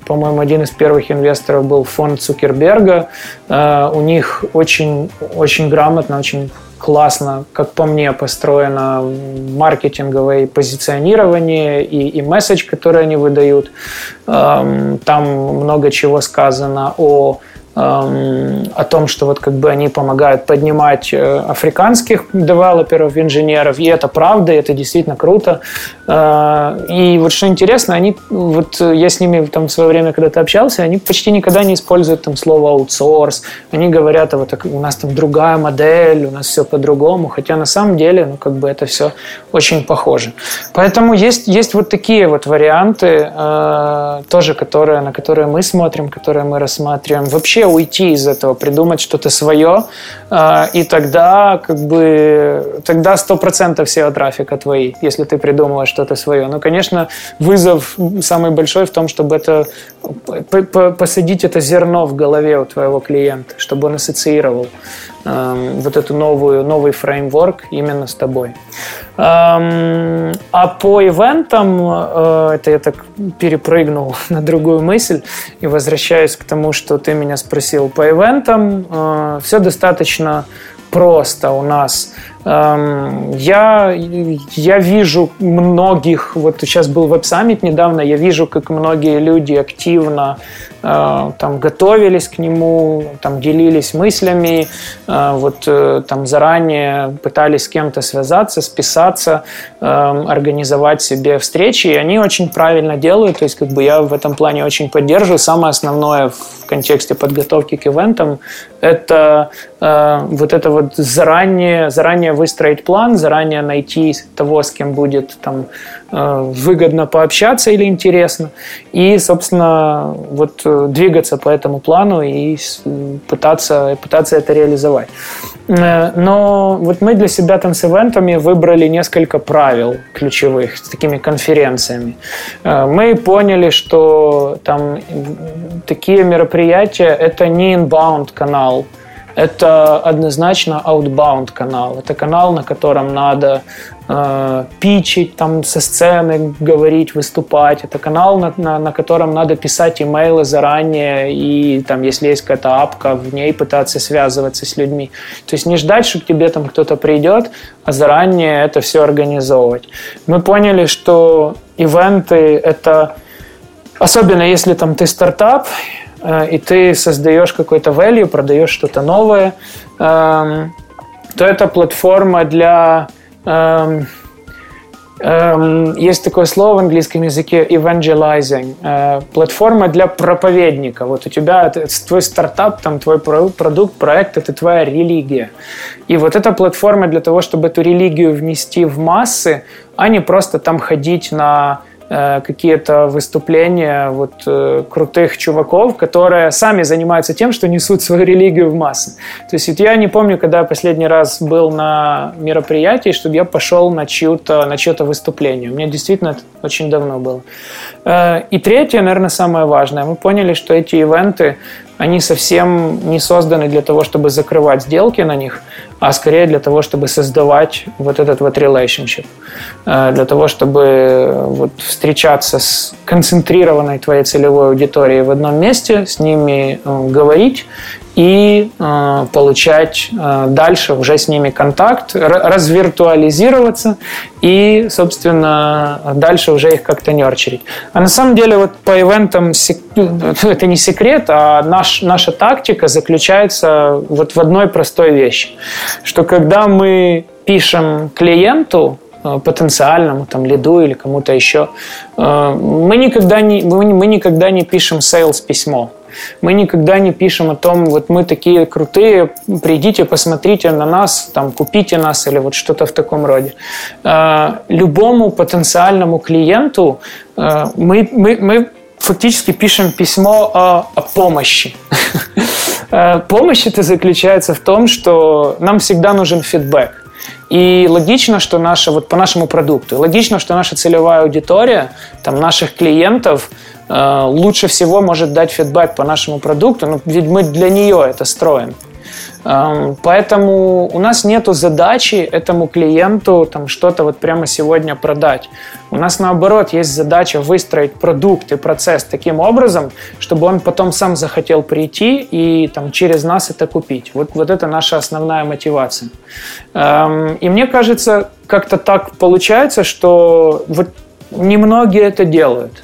по-моему, один из первых инвесторов был фонд Цукерберга. Э, у них очень, очень грамотно, очень классно, как по мне, построено маркетинговое позиционирование и, и месседж, который они выдают. Там много чего сказано о о том, что вот как бы они помогают поднимать э, африканских девелоперов, инженеров, и это правда, и это действительно круто. Э, и вот что интересно, они, вот я с ними там в свое время когда-то общался, они почти никогда не используют там слово аутсорс, они говорят, а вот у нас там другая модель, у нас все по-другому, хотя на самом деле, ну как бы это все очень похоже. Поэтому есть, есть вот такие вот варианты, э, тоже которые, на которые мы смотрим, которые мы рассматриваем. Вообще уйти из этого, придумать что-то свое, а, и тогда как бы тогда сто процентов всего трафика твои, если ты придумываешь что-то свое. Но, конечно, вызов самый большой в том, чтобы это посадить это зерно в голове у твоего клиента, чтобы он ассоциировал Эм, вот эту новую, новый фреймворк именно с тобой. Эм, а по ивентам, э, это я так перепрыгнул [laughs] на другую мысль и возвращаюсь к тому, что ты меня спросил. По ивентам э, все достаточно просто у нас. Я, я вижу многих, вот сейчас был веб-саммит недавно, я вижу, как многие люди активно э, там готовились к нему, там делились мыслями, э, вот э, там заранее пытались с кем-то связаться, списаться, организовать себе встречи, и они очень правильно делают, то есть как бы я в этом плане очень поддерживаю. Самое основное в контексте подготовки к ивентам это вот это вот заранее, заранее выстроить план, заранее найти того, с кем будет там э, выгодно пообщаться или интересно, и, собственно, вот э, двигаться по этому плану и пытаться, пытаться это реализовать. Э, но вот мы для себя там с ивентами выбрали несколько правил ключевых с такими конференциями. Мы поняли, что там такие мероприятия – это не inbound канал, это однозначно outbound канал. Это канал, на котором надо э, пичить, там со сцены говорить, выступать. Это канал, на, на, на котором надо писать имейлы заранее и там, если есть какая-то апка, в ней пытаться связываться с людьми. То есть не ждать, что к тебе там кто-то придет, а заранее это все организовывать. Мы поняли, что ивенты это Особенно если там ты стартап, и ты создаешь какой-то value, продаешь что-то новое, эм, то это платформа для... Эм, эм, есть такое слово в английском языке evangelizing. Э, платформа для проповедника. Вот у тебя твой стартап, там твой продукт, проект – это твоя религия. И вот эта платформа для того, чтобы эту религию внести в массы, а не просто там ходить на Э, какие-то выступления вот э, крутых чуваков, которые сами занимаются тем, что несут свою религию в массы. То есть вот я не помню, когда я последний раз был на мероприятии, чтобы я пошел на чье-то на чье-то выступление. У меня действительно это очень давно было. Э, и третье, наверное, самое важное. Мы поняли, что эти ивенты они совсем не созданы для того, чтобы закрывать сделки на них, а скорее для того, чтобы создавать вот этот вот relationship, э, для того, чтобы вот встречаться с концентрированной твоей целевой аудиторией в одном месте, с ними э, говорить и э, получать э, дальше уже с ними контакт, развиртуализироваться и, собственно, дальше уже их как-то нерчерить. А на самом деле вот по ивентам ну, [laughs] это не секрет, а наш, наша тактика заключается вот в одной простой вещи, что когда мы пишем клиенту, э, потенциальному там лиду или кому-то еще, э, мы никогда не, мы, мы никогда не пишем sales письмо Мы никогда не пишем о том, вот мы такие крутые, придите, посмотрите на нас, там, купите нас или вот что-то в таком роде. А, любому потенциальному клиенту а, мы, мы, мы фактически пишем письмо о, о помощи. [laughs] А, помощь это заключается в том, что нам всегда нужен фидбэк. И логично, что наша, вот по нашему продукту, логично, что наша целевая аудитория, там, наших клиентов, лучше всего может дать фидбэк по нашему продукту, ну, ведь мы для нее это строим. Эм, поэтому у нас нет задачи этому клиенту там что-то вот прямо сегодня продать. У нас наоборот есть задача выстроить продукт и процесс таким образом, чтобы он потом сам захотел прийти и там через нас это купить. Вот, вот это наша основная мотивация. Эм, и мне кажется, как-то так получается, что вот немногие это делают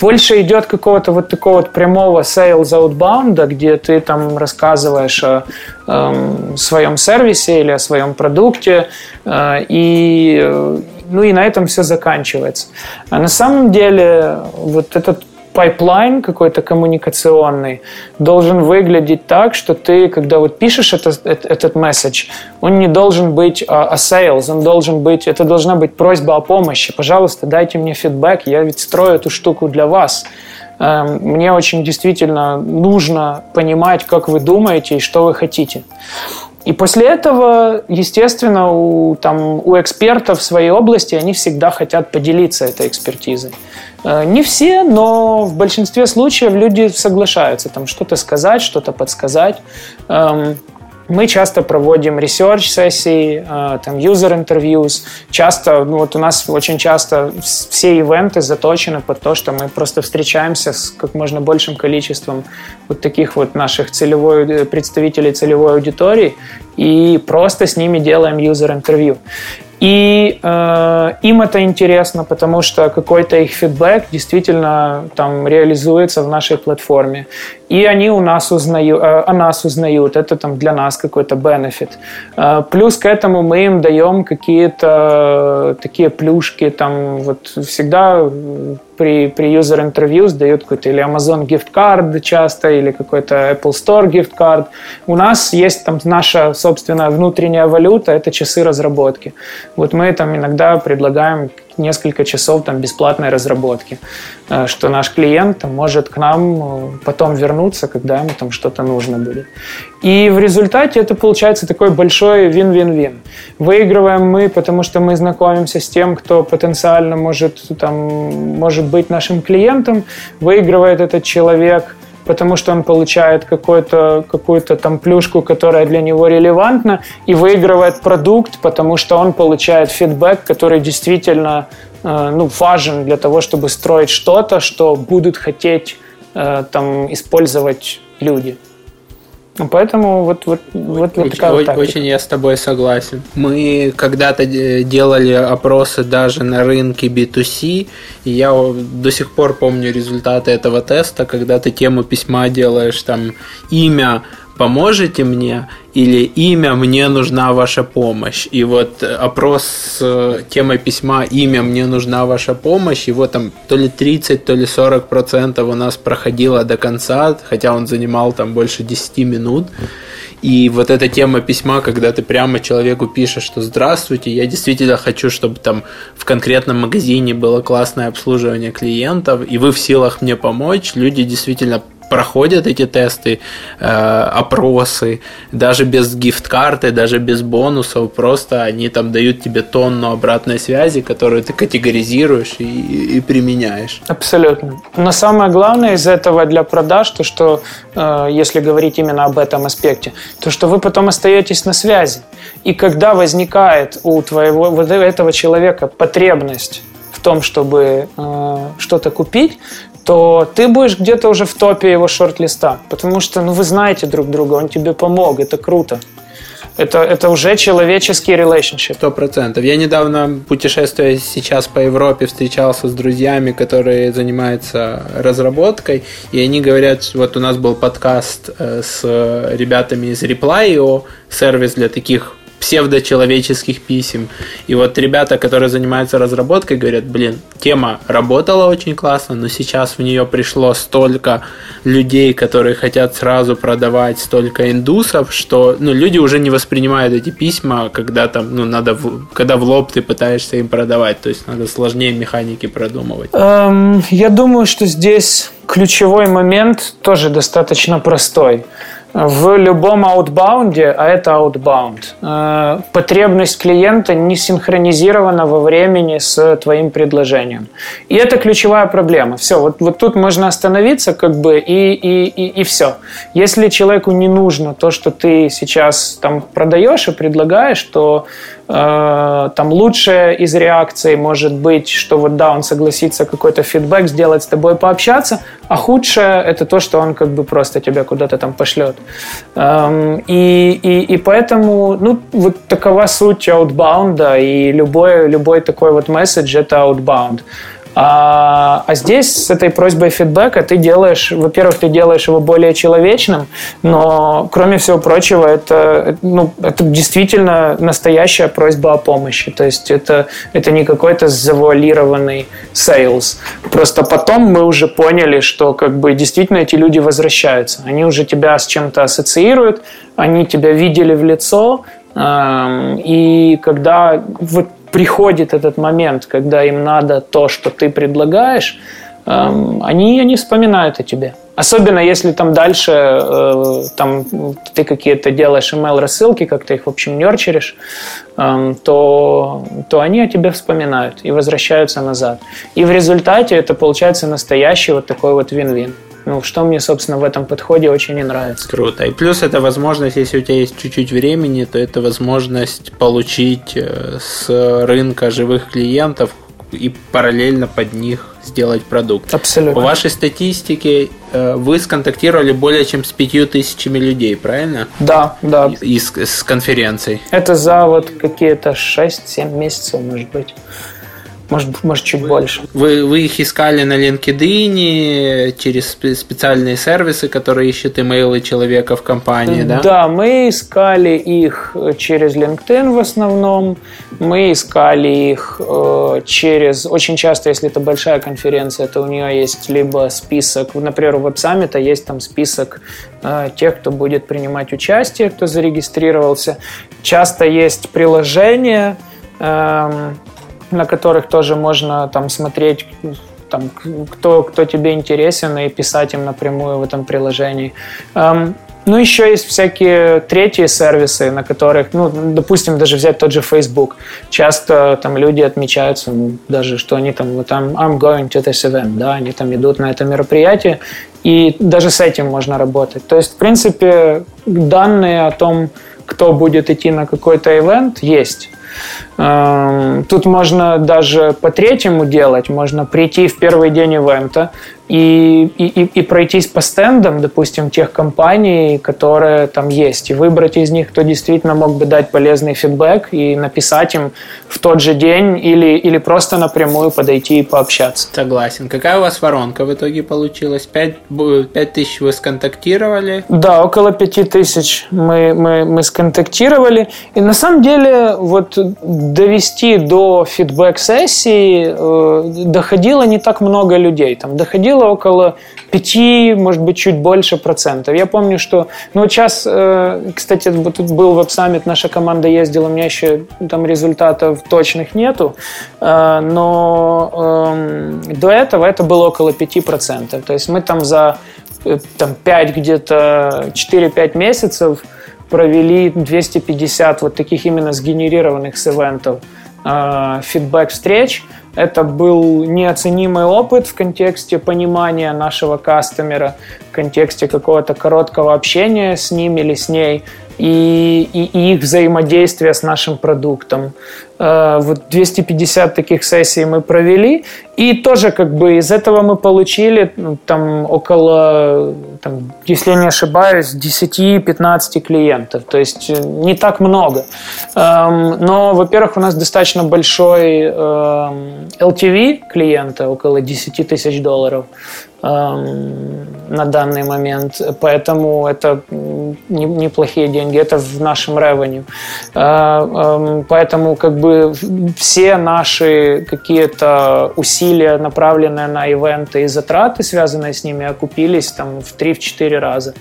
больше идет какого-то вот такого вот прямого sales outbound, где ты там рассказываешь о эм, своем сервисе или о своем продукте, э, и, ну и на этом все заканчивается. А на самом деле вот этот пайплайн какой-то коммуникационный должен выглядеть так, что ты, когда вот пишешь это, этот месседж, он не должен быть а, а sales, он должен быть, это должна быть просьба о помощи. Пожалуйста, дайте мне фидбэк, я ведь строю эту штуку для вас. Эм, мне очень действительно нужно понимать, как вы думаете и что вы хотите. И после этого, естественно, у, там, у экспертов в своей области они всегда хотят поделиться этой экспертизой. Э, не все, но в большинстве случаев люди соглашаются там что-то сказать, что-то подсказать. Мы часто проводим research-сессии, э, там, user interviews. Часто, ну вот у нас очень часто все ивенты заточены под то, что мы просто встречаемся с как можно большим количеством вот таких вот наших целевой, э, представителей целевой аудитории и просто с ними делаем user интервью. И э, им это интересно, потому что какой-то их фидбэк действительно там реализуется в нашей платформе. И они у нас узнают, э, о нас узнают. Это там для нас какой-то бенефит. Э, плюс к этому мы им даем какие-то такие плюшки. Там вот всегда при, при user interviews дают какой-то или Amazon gift card часто, или какой-то Apple Store gift card. У нас есть там наша собственная внутренняя валюта, это часы разработки. Вот мы там иногда предлагаем несколько часов там бесплатной разработки, э, что наш клиент может к нам э, потом вернуться, когда ему там что-то нужно будет. И в результате это получается такой большой вин-вин-вин. Выигрываем мы, потому что мы знакомимся с тем, кто потенциально может, там, может быть нашим клиентом. Выигрывает этот человек – потому что он получает какую-то какую там плюшку, которая для него релевантна, и выигрывает продукт, потому что он получает фидбэк, который действительно э, ну, важен для того, чтобы строить что-то, что будут хотеть э, там использовать люди. Ну, поэтому вот, вот, вот, вот такая очень, вот очень я с тобой согласен. Мы когда-то делали опросы даже на рынке B2C, и я до сих пор помню результаты этого теста, когда ты тему письма делаешь, там имя поможете мне или имя «Мне нужна ваша помощь». И вот опрос с темой письма «Имя «Мне нужна ваша помощь», его там то ли 30, то ли 40 процентов у нас проходило до конца, хотя он занимал там больше 10 минут. И вот эта тема письма, когда ты прямо человеку пишешь, что «Здравствуйте, я действительно хочу, чтобы там в конкретном магазине было классное обслуживание клиентов, и вы в силах мне помочь», люди действительно проходят эти тесты, э, опросы, даже без гифт-карты, даже без бонусов, просто они там дают тебе тонну обратной связи, которую ты категоризируешь и, и применяешь. Абсолютно. Но самое главное из этого для продаж, то что, э, если говорить именно об этом аспекте, то что вы потом остаетесь на связи. И когда возникает у твоего вот этого человека потребность в том, чтобы э, что-то купить, то ты будешь где-то уже в топе его шорт-листа. Потому что ну, вы знаете друг друга, он тебе помог, это круто. Это, это уже человеческий relationship. Сто процентов. Я недавно, путешествуя сейчас по Европе, встречался с друзьями, которые занимаются разработкой, и они говорят, вот у нас был подкаст э, с ребятами из Reply.io, сервис для таких псевдочеловеческих писем. И вот ребята, которые занимаются разработкой, говорят, блин, тема работала очень классно, но сейчас в нее пришло столько людей, которые хотят сразу продавать, столько индусов, что ну, люди уже не воспринимают эти письма, когда там, ну, надо, в, когда в лоб ты пытаешься им продавать, то есть надо сложнее механики продумывать. Эм, я думаю, что здесь ключевой момент тоже достаточно простой в любом аутбаунде, а это outbound, э, потребность клиента не синхронизирована во времени с твоим предложением. И это ключевая проблема. Все, вот, вот тут можно остановиться как бы и, и, и, и все. Если человеку не нужно то, что ты сейчас там продаешь и предлагаешь, то там лучшая из реакций может быть, что вот да, он согласится какой-то фидбэк сделать с тобой пообщаться, а худшее это то, что он как бы просто тебя куда-то там пошлет. Эм, и, и, и поэтому, ну, вот такова суть outbound, и любой, любой такой вот месседж это outbound. А, а здесь с этой просьбой фидбэка ты делаешь, во-первых, ты делаешь его более человечным, но, кроме всего прочего, это, ну, это действительно настоящая просьба о помощи. То есть это, это не какой-то завуалированный sales. Просто потом мы уже поняли, что как бы действительно эти люди возвращаются. Они уже тебя с чем-то ассоциируют, они тебя видели в лицо, и когда вот приходит этот момент, когда им надо то, что ты предлагаешь, эм, они, они вспоминают о тебе. Особенно если там дальше э, там, ты какие-то делаешь email рассылки, как ты их, в общем, нерчеришь, э, то, то они о тебе вспоминают и возвращаются назад. И в результате это получается настоящий вот такой вот вин-вин. Ну, что мне, собственно, в этом подходе очень не нравится. Круто. И плюс это возможность, если у тебя есть чуть-чуть времени, то это возможность получить э, с рынка живых клиентов и параллельно под них сделать продукт. Абсолютно. По вашей статистике э, вы сконтактировали более чем с пятью тысячами людей, правильно? Да, да. Из, с конференций. Это за вот какие-то 6-7 месяцев, может быть. Может, может чуть больше. Вы, вы их искали на LinkedIn через специальные сервисы, которые ищут имейлы человека в компании, да? Да, мы искали их через LinkedIn в основном. Мы искали их э, через... Очень часто, если это большая конференция, то у нее есть либо список... Например, у веб-саммита есть там список э, тех, кто будет принимать участие, кто зарегистрировался. Часто есть приложение... На которых тоже можно там смотреть там, кто, кто тебе интересен, и писать им напрямую в этом приложении. Эм, ну, еще есть всякие третьи сервисы, на которых, ну, допустим, даже взять тот же Facebook. Часто там люди отмечаются, ну, даже что они там, вот там, I'm going to this event, да, они там идут на это мероприятие, и даже с этим можно работать. То есть, в принципе, данные о том, кто будет идти на какой-то ивент, есть. Эм, тут можно даже по третьему делать, можно прийти в первый день ивента, и, и, и пройтись по стендам, допустим, тех компаний, которые там есть, и выбрать из них, кто действительно мог бы дать полезный фидбэк и написать им в тот же день или, или просто напрямую подойти и пообщаться. Согласен. Какая у вас воронка в итоге получилась? 5, 5 тысяч вы сконтактировали? Да, около 5 тысяч мы, мы, мы сконтактировали. И на самом деле вот довести до фидбэк-сессии э, доходило не так много людей. Там доходило было около 5, может быть, чуть больше процентов. Я помню, что... Ну, вот сейчас, э, кстати, тут был веб-саммит, наша команда ездила, у меня еще там результатов точных нету, э, но эм, до этого это было около 5%. То есть мы там за э, там, 5 где-то 4-5 месяцев провели 250 вот таких именно сгенерированных с ивентов фидбэк встреч, это был неоценимый опыт в контексте понимания нашего кастомера, в контексте какого-то короткого общения с ним или с ней и, и, и их взаимодействия с нашим продуктом. Э, вот 250 таких сессий мы провели, и тоже как бы из этого мы получили ну, там около, там, если я не ошибаюсь, 10-15 клиентов. То есть э, не так много. Эм, но, во-первых, у нас достаточно большой LTV эм, клиента, около 10 тысяч долларов. эм, на данный момент, поэтому это неплохие деньги, это в нашем ревеню. Э, поэтому как бы все наши какие-то усилия, направленные на ивенты и затраты, связанные с ними, окупились там в 3-4 раза.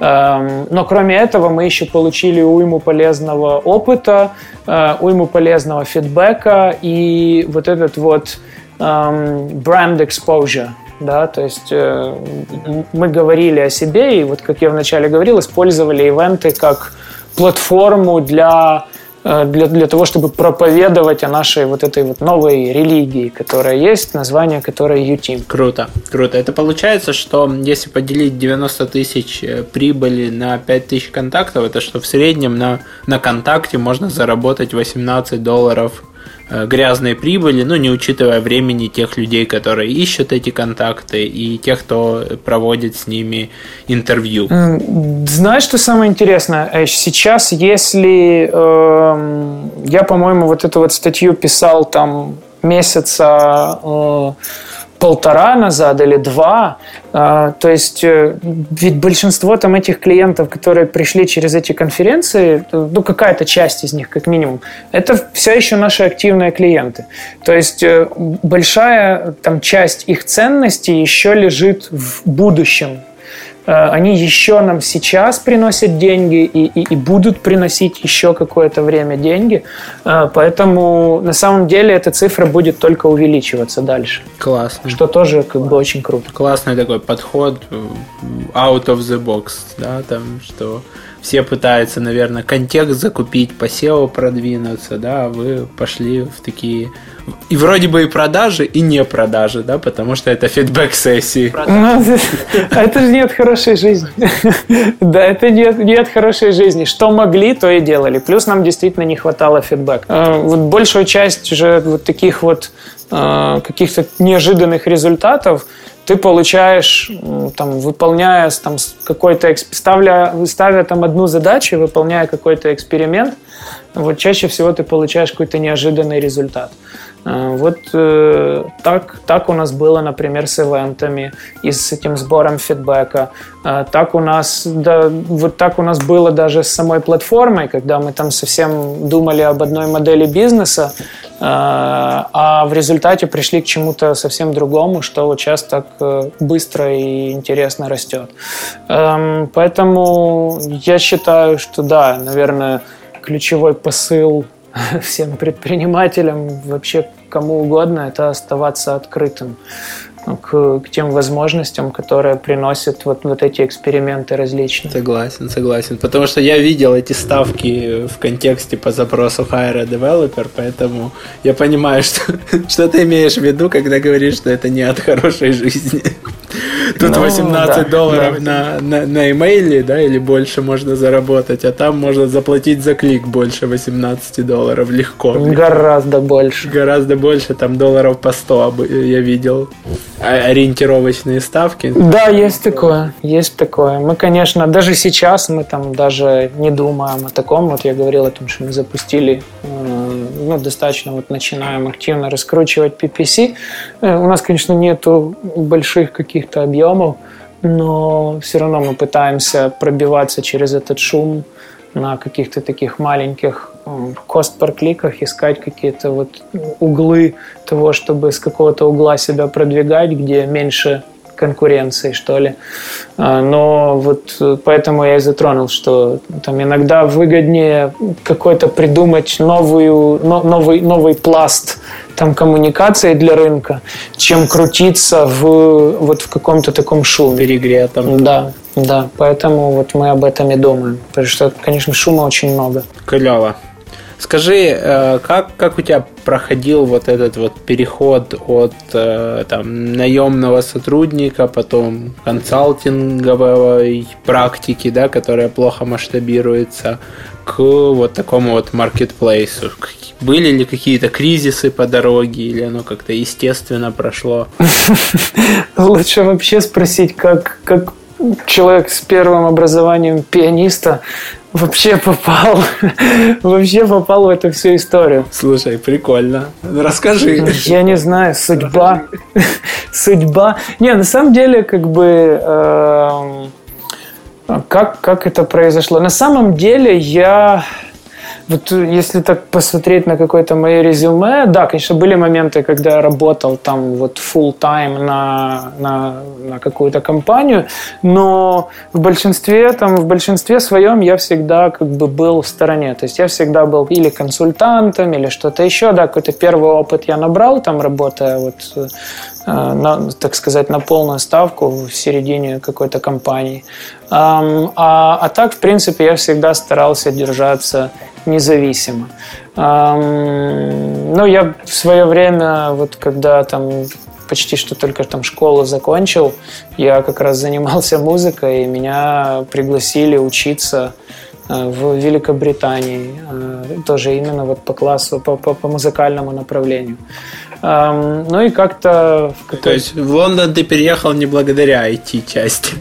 Эм, но кроме этого мы еще получили уйму полезного опыта, э, уйму полезного фидбэка и вот этот вот бренд эм, exposure – да, то есть э, мы говорили о себе, и вот, как я вначале говорил, использовали ивенты как платформу для для, для того, чтобы проповедовать о нашей вот этой вот новой религии, которая есть, название которой UTeam. Круто, круто. Это получается, что если поделить 90 тысяч э, прибыли на 5 тысяч контактов, это что в среднем на, на контакте можно заработать 18 долларов Э, грязной прибыли, ну, не учитывая времени тех людей, которые ищут эти контакты, и тех, кто проводит с ними интервью. Знаешь, что самое интересное? Э, сейчас, если э, я, по-моему, вот эту вот статью писал там месяца э, полтора назад или два. А, то есть, э, ведь большинство там этих клиентов, которые пришли через эти конференции, ну, какая-то часть из них, как минимум, это все еще наши активные клиенты. То есть, э, большая там часть их ценностей еще лежит в будущем. Э, они еще нам сейчас приносят деньги и, и, и будут приносить еще какое-то время деньги. Э, поэтому на самом деле эта цифра будет только увеличиваться дальше. Классно. Что тоже как бы очень круто. Классный такой подход out of the box, да, там, что все пытаются, наверное, контекст закупить, по SEO продвинуться, да, а вы пошли в такие и вроде бы и продажи, и не продажи, да, потому что это фидбэк-сессии. Ну, это же нет хорошей жизни. Да, это нет, нет хорошей жизни. Что могли, то и делали. Плюс нам действительно не хватало фидбэка. Э, вот большую часть уже вот таких вот каких-то неожиданных результатов ты получаешь, там, выполняя там, какой-то, ставля, ставя там одну задачу, выполняя какой-то эксперимент, вот чаще всего ты получаешь какой-то неожиданный результат. Э, вот э, так, так у нас было, например, с ивентами и с этим сбором фидбэка. Э, так у нас, да, вот так у нас было даже с самой платформой, когда мы там совсем думали об одной модели бизнеса, а в результате пришли к чему-то совсем другому, что вот сейчас так быстро и интересно растет. Эм, поэтому я считаю, что да, наверное, ключевой посыл [laughs] всем предпринимателям, вообще кому угодно, это оставаться открытым к, к тем возможностям, которые приносят вот, вот эти эксперименты различные. Согласен, согласен. Потому что я видел эти ставки в контексте по запросу Hire a Developer, поэтому я понимаю, [laughs] что, что ты имеешь в виду, когда говоришь, что это не от хорошей жизни. Тут ну, 18 да, долларов. На, на, имейле, да, или больше можно заработать, а там можно заплатить за клик больше 18 долларов легко. Гораздо больше. Гораздо больше, там долларов по 100 я видел ориентировочные ставки. Да, есть такое, есть такое. Мы, конечно, даже сейчас мы там даже не думаем о таком. Вот я говорил о том, что мы запустили, э, ну, достаточно вот начинаем активно раскручивать PPC. Э, у нас, конечно, нету больших каких-то объемов, но все равно мы пытаемся пробиваться через этот шум на каких-то таких маленьких кост per кликах, искать какие-то вот углы того, чтобы с какого-то угла себя продвигать, где меньше конкуренции, что ли. А, но вот э, поэтому я и затронул, что там иногда выгоднее какой-то придумать новую, новый, новый пласт там коммуникации для рынка, чем крутиться в вот в каком-то таком шуме. Перегретом. Да, да. Поэтому вот мы об этом и думаем. Потому что, конечно, шума очень много. Клево. Скажи, э, как, как у тебя проходил вот этот вот переход от э, там, наемного сотрудника, потом консалтинговой практики, да, которая плохо масштабируется, к вот такому вот маркетплейсу? Были ли какие-то кризисы по дороге, или оно как-то естественно прошло? [laughs] Лучше вообще спросить, как, как человек с первым образованием пианиста вообще попал, [laughs] вообще попал в эту всю историю. Слушай, прикольно. Расскажи. Я не знаю, судьба, [laughs] судьба. Не, на самом деле, как бы, э, как как это произошло? На самом деле я вот э, если так посмотреть на какое-то мое резюме, да, конечно, были моменты, когда я работал там вот full time на, на, на какую-то компанию, но в большинстве, там, в большинстве своем я всегда как бы был в стороне. То есть я всегда был или консультантом, или что-то еще, да, какой-то первый опыт я набрал там, работая вот э, на, так сказать, на полную ставку в середине какой-то компании. А, а так, в принципе, я всегда старался держаться независимо. Ну, я в свое время, вот когда там почти что только там школу закончил, я как раз занимался музыкой, и меня пригласили учиться э, в Великобритании, э, тоже именно вот по классу, по, по, по музыкальному направлению. Ну и как-то... То есть в Лондон ты переехал не благодаря IT-части?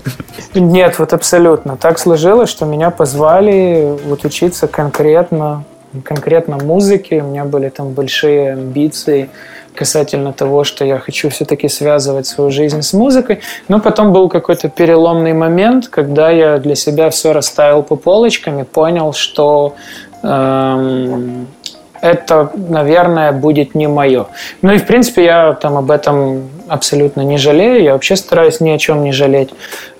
Нет, вот абсолютно. Так сложилось, что меня позвали вот учиться конкретно, конкретно музыке. У меня были там большие амбиции касательно того, что я хочу все-таки связывать свою жизнь с музыкой. Но потом был какой-то переломный момент, когда я для себя все расставил по полочкам и понял, что эм, это, наверное, будет не мое. Ну и, в принципе, я там об этом абсолютно не жалею. Я вообще стараюсь ни о чем не жалеть.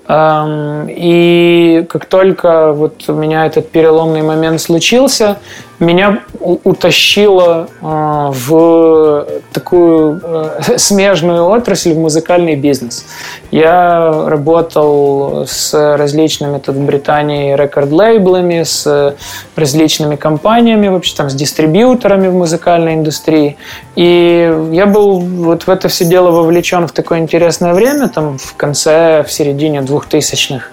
И как только вот у меня этот переломный момент случился, меня утащило а, в такую э, [laughs] смежную отрасль, в музыкальный бизнес. Я работал с различными тут в Британии рекорд-лейблами, с различными компаниями, вообще там с дистрибьюторами в музыкальной индустрии. И я был вот в это все дело вовлечен в такое интересное время, там в конце, в середине двухтысячных,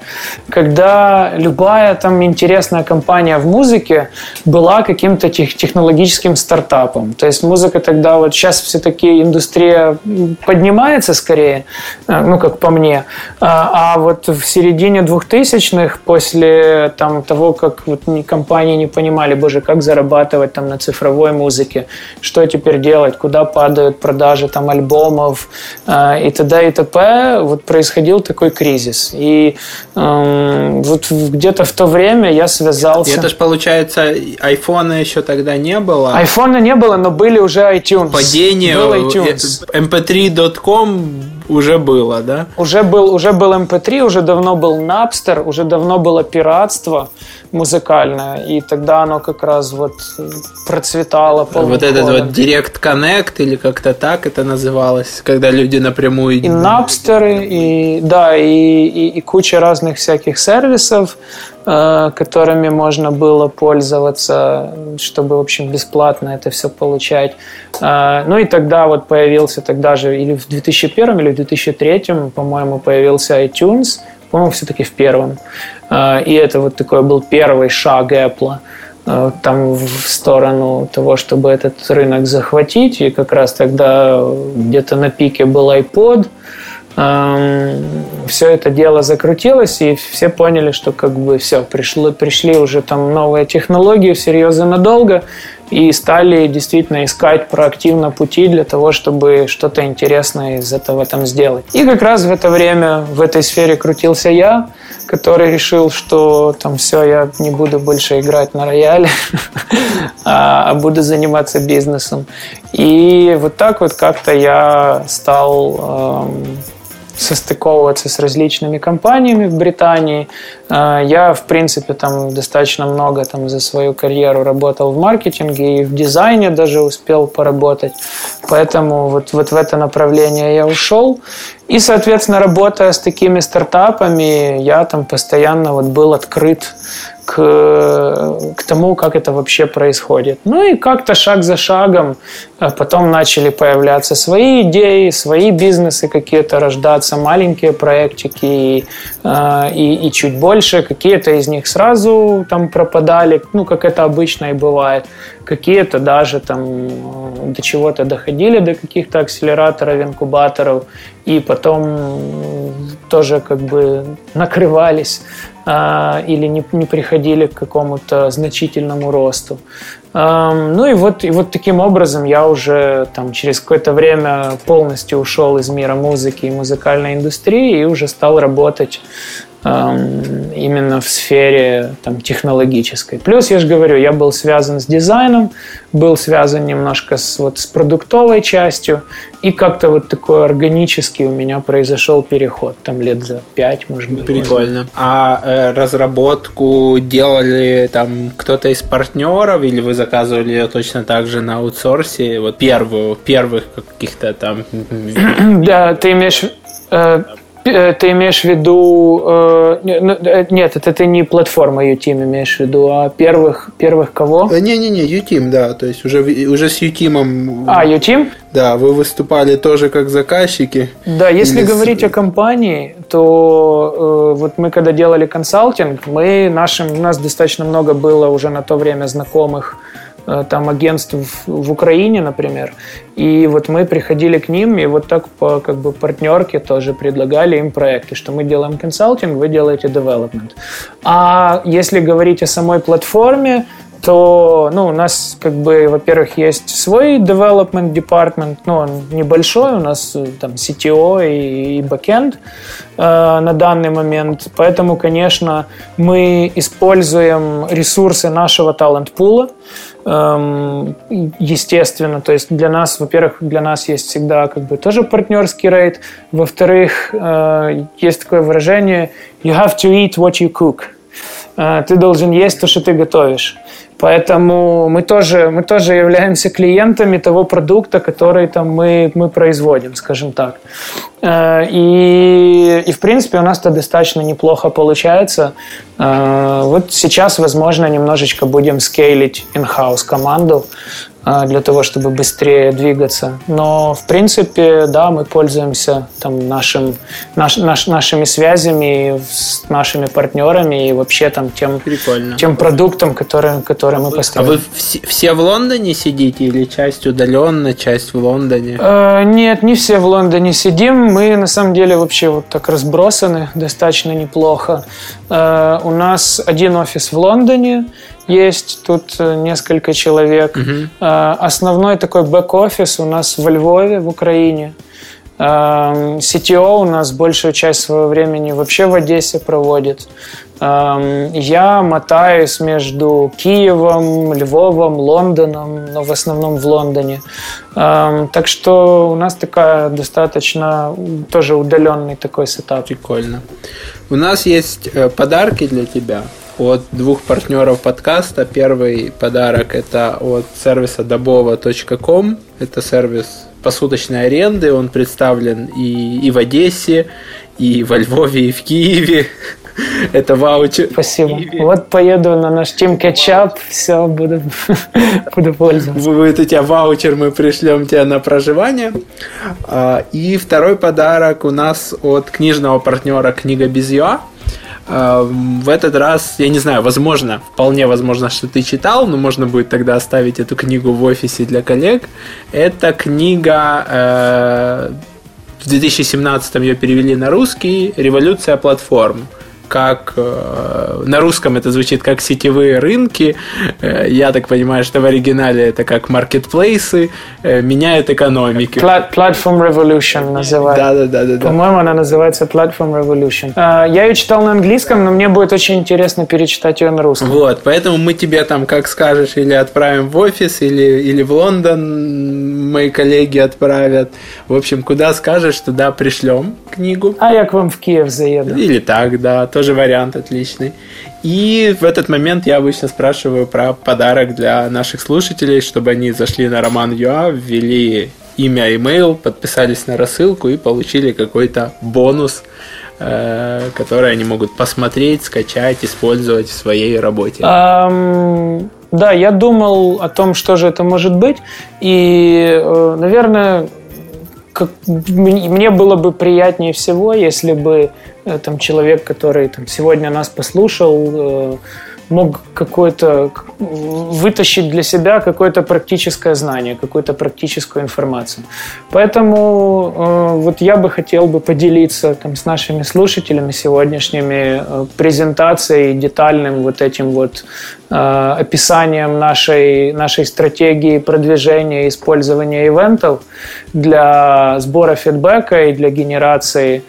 когда любая там интересная компания в музыке была как каким-то тех, технологическим стартапом. То есть музыка тогда вот сейчас все-таки индустрия поднимается скорее, э, ну как по мне, а, а вот в середине 2000-х, после там, того, как вот компании не понимали, боже, как зарабатывать там на цифровой музыке, что теперь делать, куда падают продажи там альбомов э, и т.д. и т.п., вот происходил такой кризис. И э, вот где-то в то время я связался... И это же получается iPhone iPhone еще тогда не было. iPhone не было, но были уже iTunes. Падение был iTunes. mp3.com уже было, да? Уже был, уже был MP3, уже давно был Napster, уже давно было пиратство музыкальное, и тогда оно как раз вот процветало. Вот этот вот Direct Connect или как-то так это называлось, когда люди напрямую... И Napster, и да, и, и, и куча разных всяких сервисов, э, которыми можно было пользоваться, чтобы, в общем, бесплатно это все получать. Э, ну и тогда вот появился тогда же, или в 2001 или в 2003, по-моему, появился iTunes, по-моему, все-таки в первом. А, и это вот такой был первый шаг Apple там в сторону того, чтобы этот рынок захватить. И как раз тогда где-то на пике был iPod. Все это дело закрутилось, и все поняли, что как бы все, пришло, пришли уже там новые технологии, серьезно надолго, и стали действительно искать проактивно пути для того, чтобы что-то интересное из этого там сделать. И как раз в это время в этой сфере крутился я, который решил, что там все, я не буду больше играть на рояле, [laughs] а, а буду заниматься бизнесом. И вот так вот как-то я стал состыковываться с различными компаниями в Британии. А, я, в принципе, там достаточно много там, за свою карьеру работал в маркетинге и в дизайне даже успел поработать. Поэтому вот, вот в это направление я ушел. И, соответственно, работая с такими стартапами, я там постоянно вот был открыт к, к тому, как это вообще происходит. Ну и как-то шаг за шагом а потом начали появляться свои идеи, свои бизнесы какие-то рождаться, маленькие проектики и, а, и, и чуть больше. Какие-то из них сразу там пропадали, ну как это обычно и бывает. Какие-то даже там до чего-то доходили, до каких-то акселераторов, инкубаторов, и потом тоже как бы накрывались э, или не, не приходили к какому-то значительному росту. Ну и вот, и вот таким образом я уже там через какое-то время полностью ушел из мира музыки и музыкальной индустрии и уже стал работать именно в сфере там, технологической. Плюс, я же говорю, я был связан с дизайном, был связан немножко с, вот, с продуктовой частью, и как-то вот такой органический у меня произошел переход, там лет за пять, может быть. Прикольно. А э, разработку делали там кто-то из партнеров, или вы заказывали ее точно так же на аутсорсе, вот первую, первых каких-то там... [clears throat] Да, ты имеешь Э, ты имеешь в виду... Э, нет, это ты не платформа UTeam имеешь в виду, а первых, первых кого? Не-не-не, UTeam, да. То есть уже, уже с UTeam... А, UTeam? Да, вы выступали тоже как заказчики. Да, если говорить с... о компании, то э, вот мы когда делали консалтинг, мы нашим, у нас достаточно много было уже на то время знакомых там агентств в Украине, например. И вот мы приходили к ним и вот так по как бы партнерке тоже предлагали им проекты, что мы делаем консалтинг, вы делаете development. А если говорить о самой платформе, то ну, у нас, как бы, во-первых, есть свой development department, ну, он небольшой, у нас э, там CTO и, и backend э, на данный момент, поэтому, конечно, мы используем ресурсы нашего талант-пула, Эм, естественно, то есть для нас, во-первых, для нас есть всегда как бы тоже партнерский рейд, во-вторых, э, есть такое выражение you have to eat what you cook. Э, ты должен есть то, что ты готовишь. Поэтому мы тоже, мы тоже являемся клиентами того продукта, который там мы, мы производим, скажем так. Э, и, и, в принципе, у нас это достаточно неплохо получается. Э, вот сейчас, возможно, немножечко будем скейлить in-house команду, а, для того, чтобы быстрее двигаться. Но, в принципе, да, мы пользуемся там, нашим, наш, наш, нашими связями с нашими партнерами и вообще там тем, тем продуктом, который, который мы построили. А вы все, все в Лондоне сидите или часть удаленно, часть в Лондоне? Э, нет, не все в Лондоне сидим. Мы, на самом деле, вообще вот так разбросаны достаточно неплохо. Э, у нас один офис в Лондоне, есть тут э, несколько человек. Угу. Основной такой бэк-офис у нас во Львове, в Украине. CTO у нас большую часть своего времени вообще в Одессе проводит. Я мотаюсь между Киевом, Львовом, Лондоном, но в основном в Лондоне. Так что у нас такая достаточно тоже удаленный такой сетап. Прикольно. У нас есть э, подарки для тебя от двух партнеров подкаста. Первый подарок это от сервиса добова.com. Это сервис посуточной аренды. Он представлен и, и в Одессе, и во Львове, и в Киеве. Это ваучер. Спасибо. Вот поеду на наш Team Ketchup, все, буду, [laughs] буду пользоваться. Будет у тебя ваучер, мы пришлем тебя на проживание. А, и второй подарок у нас от книжного партнера «Книга без ЮА». Эм, в этот раз, я не знаю, возможно, вполне возможно, что ты читал, но можно будет тогда оставить эту книгу в офисе для коллег. Это книга э, в 2017 ее перевели на русский «Революция платформ» как э, на русском это звучит как сетевые рынки. Э, я так понимаю, что в оригинале это как маркетплейсы э, меняют экономики. Platform Revolution называется. Да, да, да, да. По-моему, она называется Platform Revolution. Я ее читал на английском, но мне будет очень интересно перечитать ее на русском. Вот, поэтому мы тебе там, как скажешь, или отправим в офис, или, или в Лондон мои коллеги отправят. В общем, куда скажешь, туда пришлем книгу. А я к вам в Киев заеду. Или так, да тоже вариант отличный. И в этот момент я обычно спрашиваю про подарок для наших слушателей, чтобы они зашли на Роман Юа, ввели имя, имейл, подписались на рассылку и получили какой-то бонус, э, который они могут посмотреть, скачать, использовать в своей работе. Um, да, я думал о том, что же это может быть, и, э, наверное, как, мне было бы приятнее всего, если бы там человек, который там, сегодня нас послушал, э, мог какое-то вытащить для себя какое-то практическое знание, какую-то практическую информацию. Поэтому э, вот я бы хотел бы поделиться там, с нашими слушателями сегодняшними э, презентацией, детальным вот этим вот э, описанием нашей, нашей стратегии продвижения использования ивентов для сбора фидбэка и для генерации Э,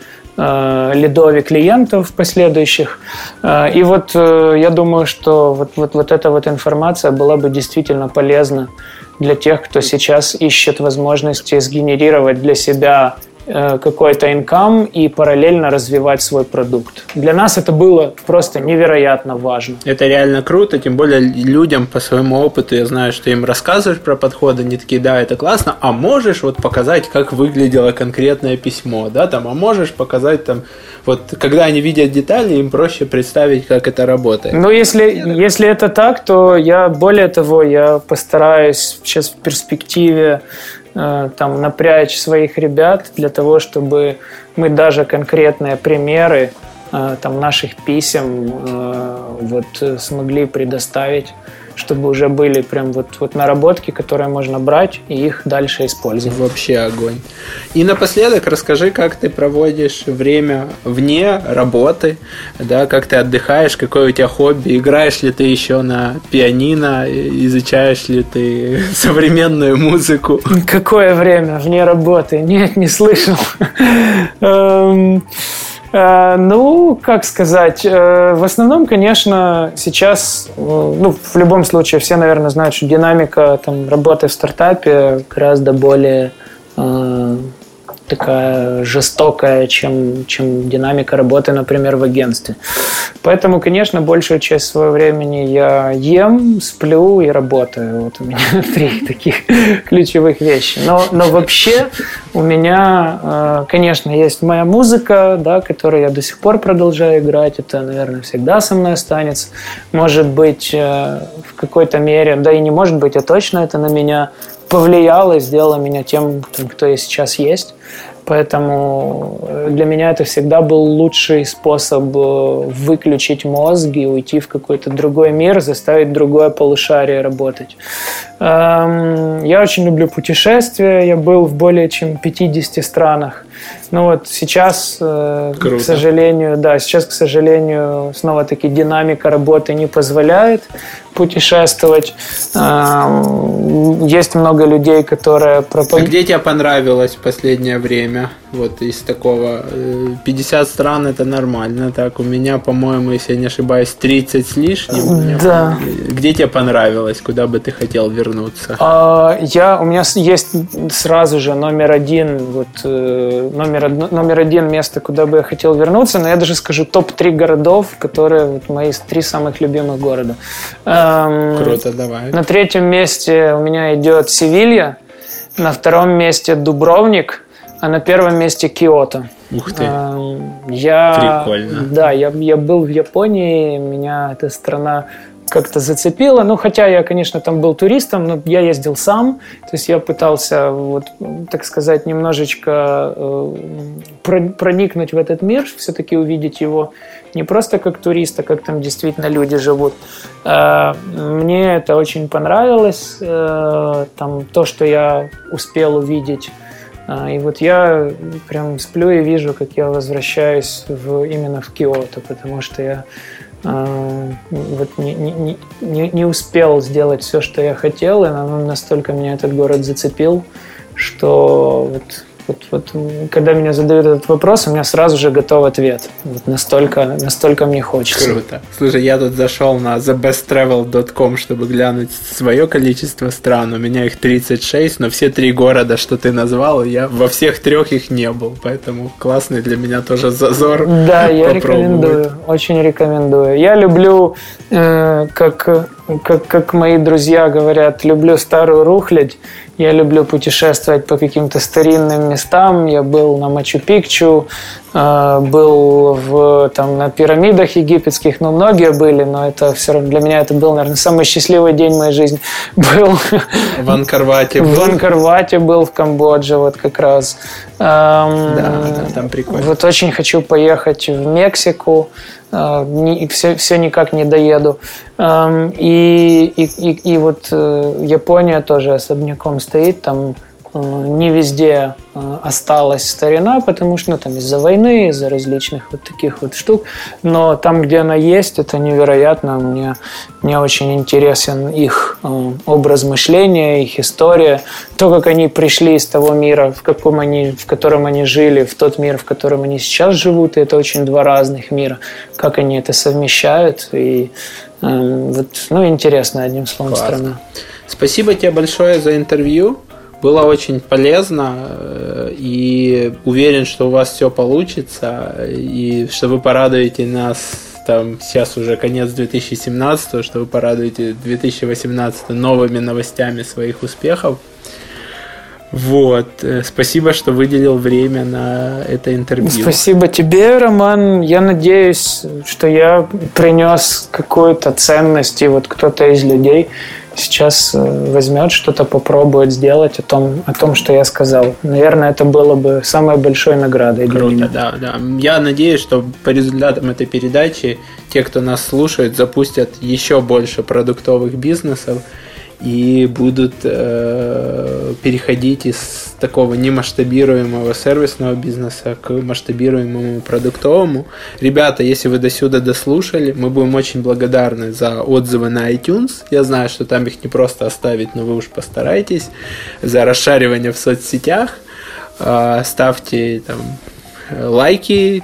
лидови клиентов последующих. Э, и вот э, я думаю, что вот, вот, вот эта вот информация была бы действительно полезна для тех, кто сейчас ищет возможности сгенерировать для себя Э, какой-то инкам и параллельно развивать свой продукт. Для нас это было просто невероятно важно. Это реально круто, тем более людям по своему опыту, я знаю, что им рассказываешь про подходы, они такие, да, это классно, а можешь вот показать, как выглядело конкретное письмо, да, там, а можешь показать там, вот когда они видят детали, им проще представить, как это работает. Ну, если, если это так, то я, более того, я постараюсь сейчас в перспективе Э, там, напрячь своих ребят для того, чтобы мы даже конкретные примеры э, там, наших писем э, вот, смогли предоставить чтобы уже были прям вот, вот наработки, которые можно брать и их дальше использовать. Вообще огонь. И напоследок расскажи, как ты проводишь время вне работы, да, как ты отдыхаешь, какое у тебя хобби, играешь ли ты еще на пианино, изучаешь ли ты [laughs] современную музыку? Какое время вне работы? Нет, не слышал. [laughs] Э, ну, как сказать, э, в основном, конечно, сейчас, э, ну, в любом случае, все, наверное, знают, что динамика там, работы в стартапе гораздо более такая жестокая, чем, чем динамика работы, например, в агентстве. Поэтому, конечно, большую часть своего времени я ем, сплю и работаю. Вот у меня [laughs] три таких ключевых вещи. Но, но вообще у меня, э, конечно, есть моя музыка, да, которую я до сих пор продолжаю играть. Это, наверное, всегда со мной останется. Может быть, э, в какой-то мере, да и не может быть, а точно это на меня повлияло и сделало меня тем, кто я сейчас есть. Поэтому э, для меня это всегда был лучший способ э, выключить мозг и уйти в какой-то другой мир, заставить другое полушарие работать. Эм, я очень люблю путешествия. Я был в более чем 50 странах. Ну вот сейчас, э, Круто. к сожалению, да, сейчас, к сожалению, снова-таки динамика работы не позволяет путешествовать. Есть много людей, которые проповедуют. А где тебе понравилось в последнее время? Вот из такого 50 э, стран это нормально. Так, у меня, по-моему, если я не ошибаюсь, 30 с лишним. Да. Где тебе понравилось? Куда бы ты хотел вернуться? А, я, у меня есть сразу же номер один, вот, э, номер, номер один место, куда бы я хотел вернуться, но я даже скажу топ-3 городов, которые вот, мои три самых любимых города. Эм, Круто, давай. На третьем месте у меня идет Севилья, на втором месте Дубровник – а на первом месте Киото. Ух ты. Я, Прикольно. Да, я, я был в Японии, меня эта страна как-то зацепила. Ну, хотя я, конечно, там был туристом, но я ездил сам. То есть я пытался, вот, так сказать, немножечко э, проникнуть в этот мир, все-таки увидеть его не просто как турист, а как там действительно люди живут. Э, мне это очень понравилось. Э, там то, что я успел увидеть а, и вот я прям сплю и вижу, как я возвращаюсь в, именно в Киото, потому что я э, вот не, не, не, не успел сделать все, что я хотел, и настолько меня этот город зацепил, что вот вот, вот, когда меня задают этот вопрос, у меня сразу же готов ответ. Вот настолько, настолько мне хочется. Круто. Слушай, я тут зашел на thebesttravel.com, чтобы глянуть свое количество стран. У меня их 36, но все три города, что ты назвал, я во всех трех их не был. Поэтому классный для меня тоже зазор. Да, я рекомендую. Очень рекомендую. Я люблю, э, как, как, как мои друзья говорят, люблю старую рухлядь я люблю путешествовать по каким-то старинным местам. Я был на Мачу-Пикчу, э, был в, там, на пирамидах египетских, ну, многие были, но это все равно для меня это был, наверное, самый счастливый день моей жизни. [laughs] Был в Анкарвате. [laughs] В Анкарвате был в Камбодже вот как раз. Да, там прикольно. Вот очень хочу поехать в Мексику. Э, не, все, все никак не доеду. И, и, и, и вот э, Япония тоже особняком стоит, там не везде э, осталась старина, потому что ну, там из-за войны, из-за различных вот таких вот штук. Но там, где она есть, это невероятно. Мне, мне очень интересен их э, образ мышления, их история. То, как они пришли из того мира, в, каком они, в котором они жили, в тот мир, в котором они сейчас живут. И это очень два разных мира. Как они это совмещают. И вот, ну, интересно, одним словом, Классно. страна. Спасибо тебе большое за интервью. Было очень полезно э, и уверен, что у вас все получится и что вы порадуете нас там сейчас уже конец 2017, что вы порадуете 2018 новыми новостями своих успехов. Вот. Э, спасибо, что выделил время на это интервью. Спасибо тебе, Роман. Я надеюсь, что я принес какую-то ценность, и вот кто-то из людей сейчас э, возьмет что-то, попробует сделать о том, о том, что я сказал. Наверное, это было бы самой большой наградой Круто, для меня. да, да. Я надеюсь, что по результатам этой передачи те, кто нас слушает, запустят еще больше продуктовых бизнесов и будут э, переходить из такого немасштабируемого сервисного бизнеса к масштабируемому продуктовому. Ребята, если вы до сюда дослушали, мы будем очень благодарны за отзывы на iTunes. Я знаю, что там их не просто оставить, но вы уж постарайтесь. За расшаривание в соцсетях. Э, ставьте там лайки,